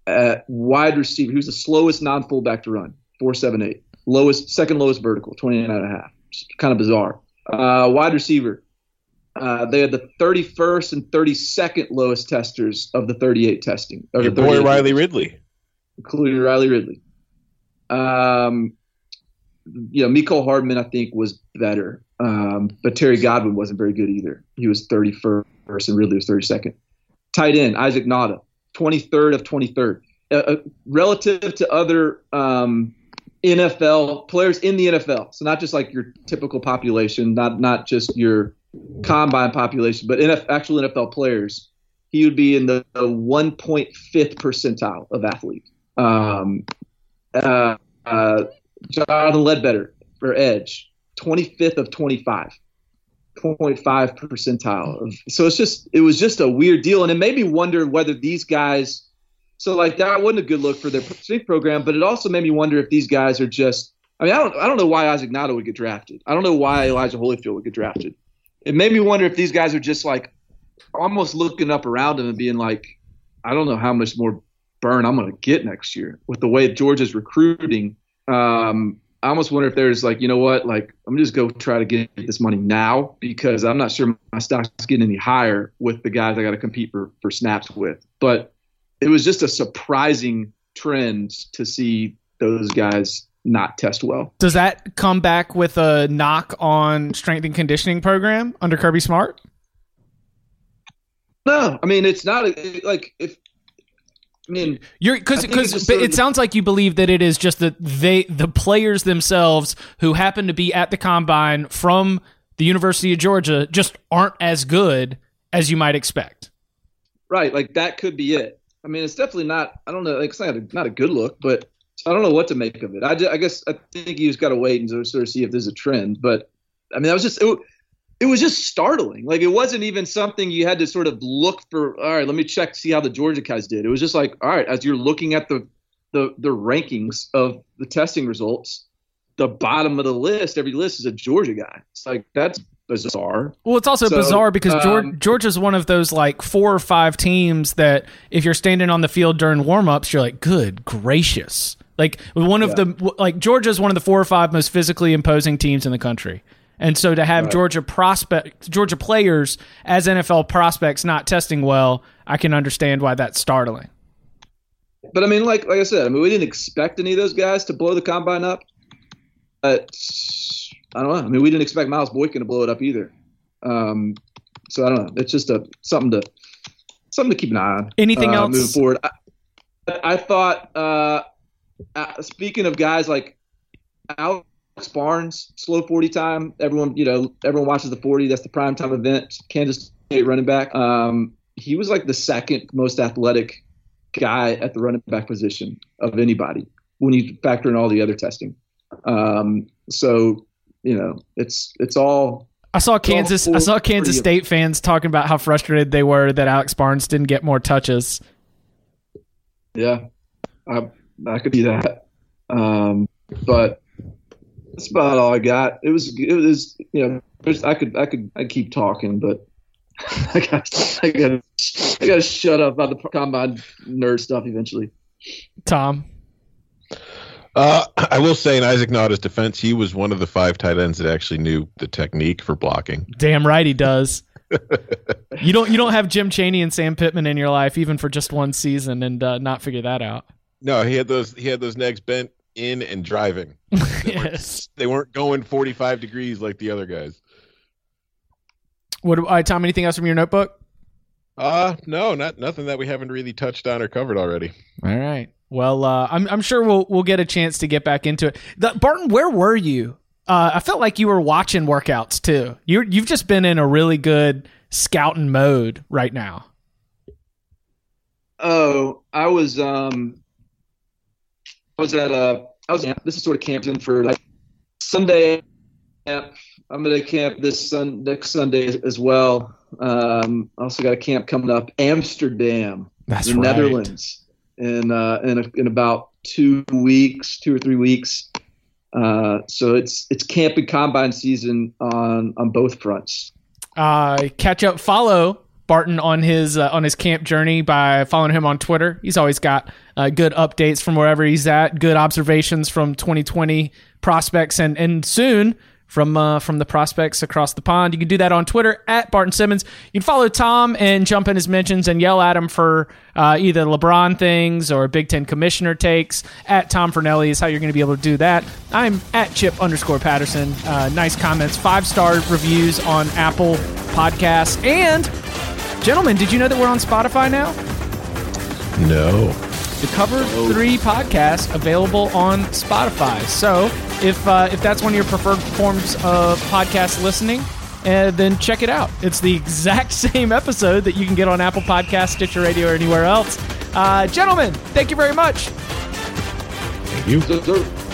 at wide receiver, he was the slowest non-fullback to run, 478. Lowest, second lowest vertical, 29 and a half. Kind of bizarre. Uh, wide receiver, uh, they had the 31st and 32nd lowest testers of the 38 testing. Your the boy Riley Ridley. including Riley Ridley. Um, you know, Mecole Hardman, I think, was better. Um, but Terry Godwin wasn't very good either. He was 31st and Ridley was 32nd. Tight end, Isaac Nauta, 23rd of 23rd. Uh, uh, relative to other um, NFL players in the NFL, so not just like your typical population, not not just your combine population, but NF, actual NFL players, he would be in the, the 1.5th percentile of athlete. Um, uh, uh, Jonathan Ledbetter for Edge, 25th of 25, 0.5 percentile. Of, so it's just it was just a weird deal, and it made me wonder whether these guys. So like that wasn't a good look for their strength program, but it also made me wonder if these guys are just. I mean, I don't I don't know why Isaac Nauta would get drafted. I don't know why Elijah Holyfield would get drafted. It made me wonder if these guys are just like almost looking up around them and being like, I don't know how much more burn I'm going to get next year with the way Georgia's recruiting. Um, I almost wonder if there's like, you know what, like I'm just going to go try to get this money now because I'm not sure my stock's getting any higher with the guys I got to compete for for snaps with. But it was just a surprising trend to see those guys not test well. Does that come back with a knock on strength and conditioning program under Kirby Smart? No, I mean it's not a, like if I mean You're because because it sounds like you believe that it is just that they the players themselves who happen to be at the combine from the University of Georgia just aren't as good as you might expect. Right, like that could be it. I mean, it's definitely not. I don't know. Like, it's not a, not a good look, but I don't know what to make of it. I, ju- I guess I think you just got to wait and sort of- see if there's a trend. But I mean, that was just it, it was just startling. Like it wasn't even something you had to sort of look for. All right, let me check see how the Georgia guys did. It was just like, all right, as you're looking at the the the rankings of the testing results, the bottom of the list, every list is a Georgia guy. It's like that's bizarre. Well, it's also So, bizarre because um, Georgia's one of those like four or five teams that if you're standing on the field during warmups, you're like, good gracious. Like one of Yeah. the like Georgia's one of the four or five most physically imposing teams in the country. And so to have Right. Georgia prospect Georgia players as NFL prospects not testing well, I can understand why that's startling. But I mean, like like I said, I mean, we didn't expect any of those guys to blow the combine up. But I don't know. I mean, we didn't expect Miles Boykin to blow it up either. Um, so I don't know. It's just a something to something to keep an eye on. Anything uh, else? moving forward? I, I thought. Uh, uh, speaking of guys like Alex Barnes, slow forty time. Everyone, you know, everyone watches the forty. That's the prime time event. Kansas State running back. Um, he was like the second most athletic guy at the running back position of anybody when you factor in all the other testing. Um, so you know, it's it's all I saw Kansas I saw Kansas State fans talking about how frustrated they were that Alex Barnes didn't get more touches. yeah. I I could be that. Um, but that's about all I got. It was it was you know I could I could I keep talking, but I got I got I got to shut up about the combine nerd stuff eventually. Tom. Uh, I will say in Isaac Nauta's defense, he was one of the five tight ends that actually knew the technique for blocking. Damn right he does. you don't you don't have Jim Chaney and Sam Pittman in your life even for just one season and uh, not figure that out. No, he had those he had those necks bent in and driving. yes. They weren't going 45 degrees like the other guys. What uh, Tom anything else from your notebook? Uh no, not nothing that we haven't really touched on or covered already. All right. Well, uh, I'm I'm sure we'll we'll get a chance to get back into it. The, Barton, where were you? Uh, I felt like you were watching workouts too. You you've just been in a really good scouting mode right now. Oh, I was um, I was at uh, I was this is sort of camped in for like Sunday camp. I'm going to camp this sun next Sunday as well. Um, also got a camp coming up, Amsterdam, That's the right. Netherlands, in uh, in, a, in about two weeks, two or three weeks. Uh, so it's it's camp and combine season on on both fronts. Uh, catch up, follow Barton on his uh, on his camp journey by following him on Twitter. He's always got uh, good updates from wherever he's at, good observations from 2020 prospects, and and soon from uh, from the prospects across the pond. You can do that on Twitter at Barton Simmons. You can follow Tom and jump in his mentions and yell at him for uh, either LeBron things or Big Ten commissioner takes. At Tom Fornelli is how you're going to be able to do that. I'm at Chip underscore Patterson. Uh, nice comments, five star reviews on Apple Podcasts, and gentlemen, did you know that we're on Spotify now? No. The Cover Three podcast available on Spotify. So if uh, if that's one of your preferred forms of podcast listening, uh, then check it out. It's the exact same episode that you can get on Apple Podcasts, Stitcher Radio, or anywhere else. Uh, gentlemen, thank you very much. Thank you. So, so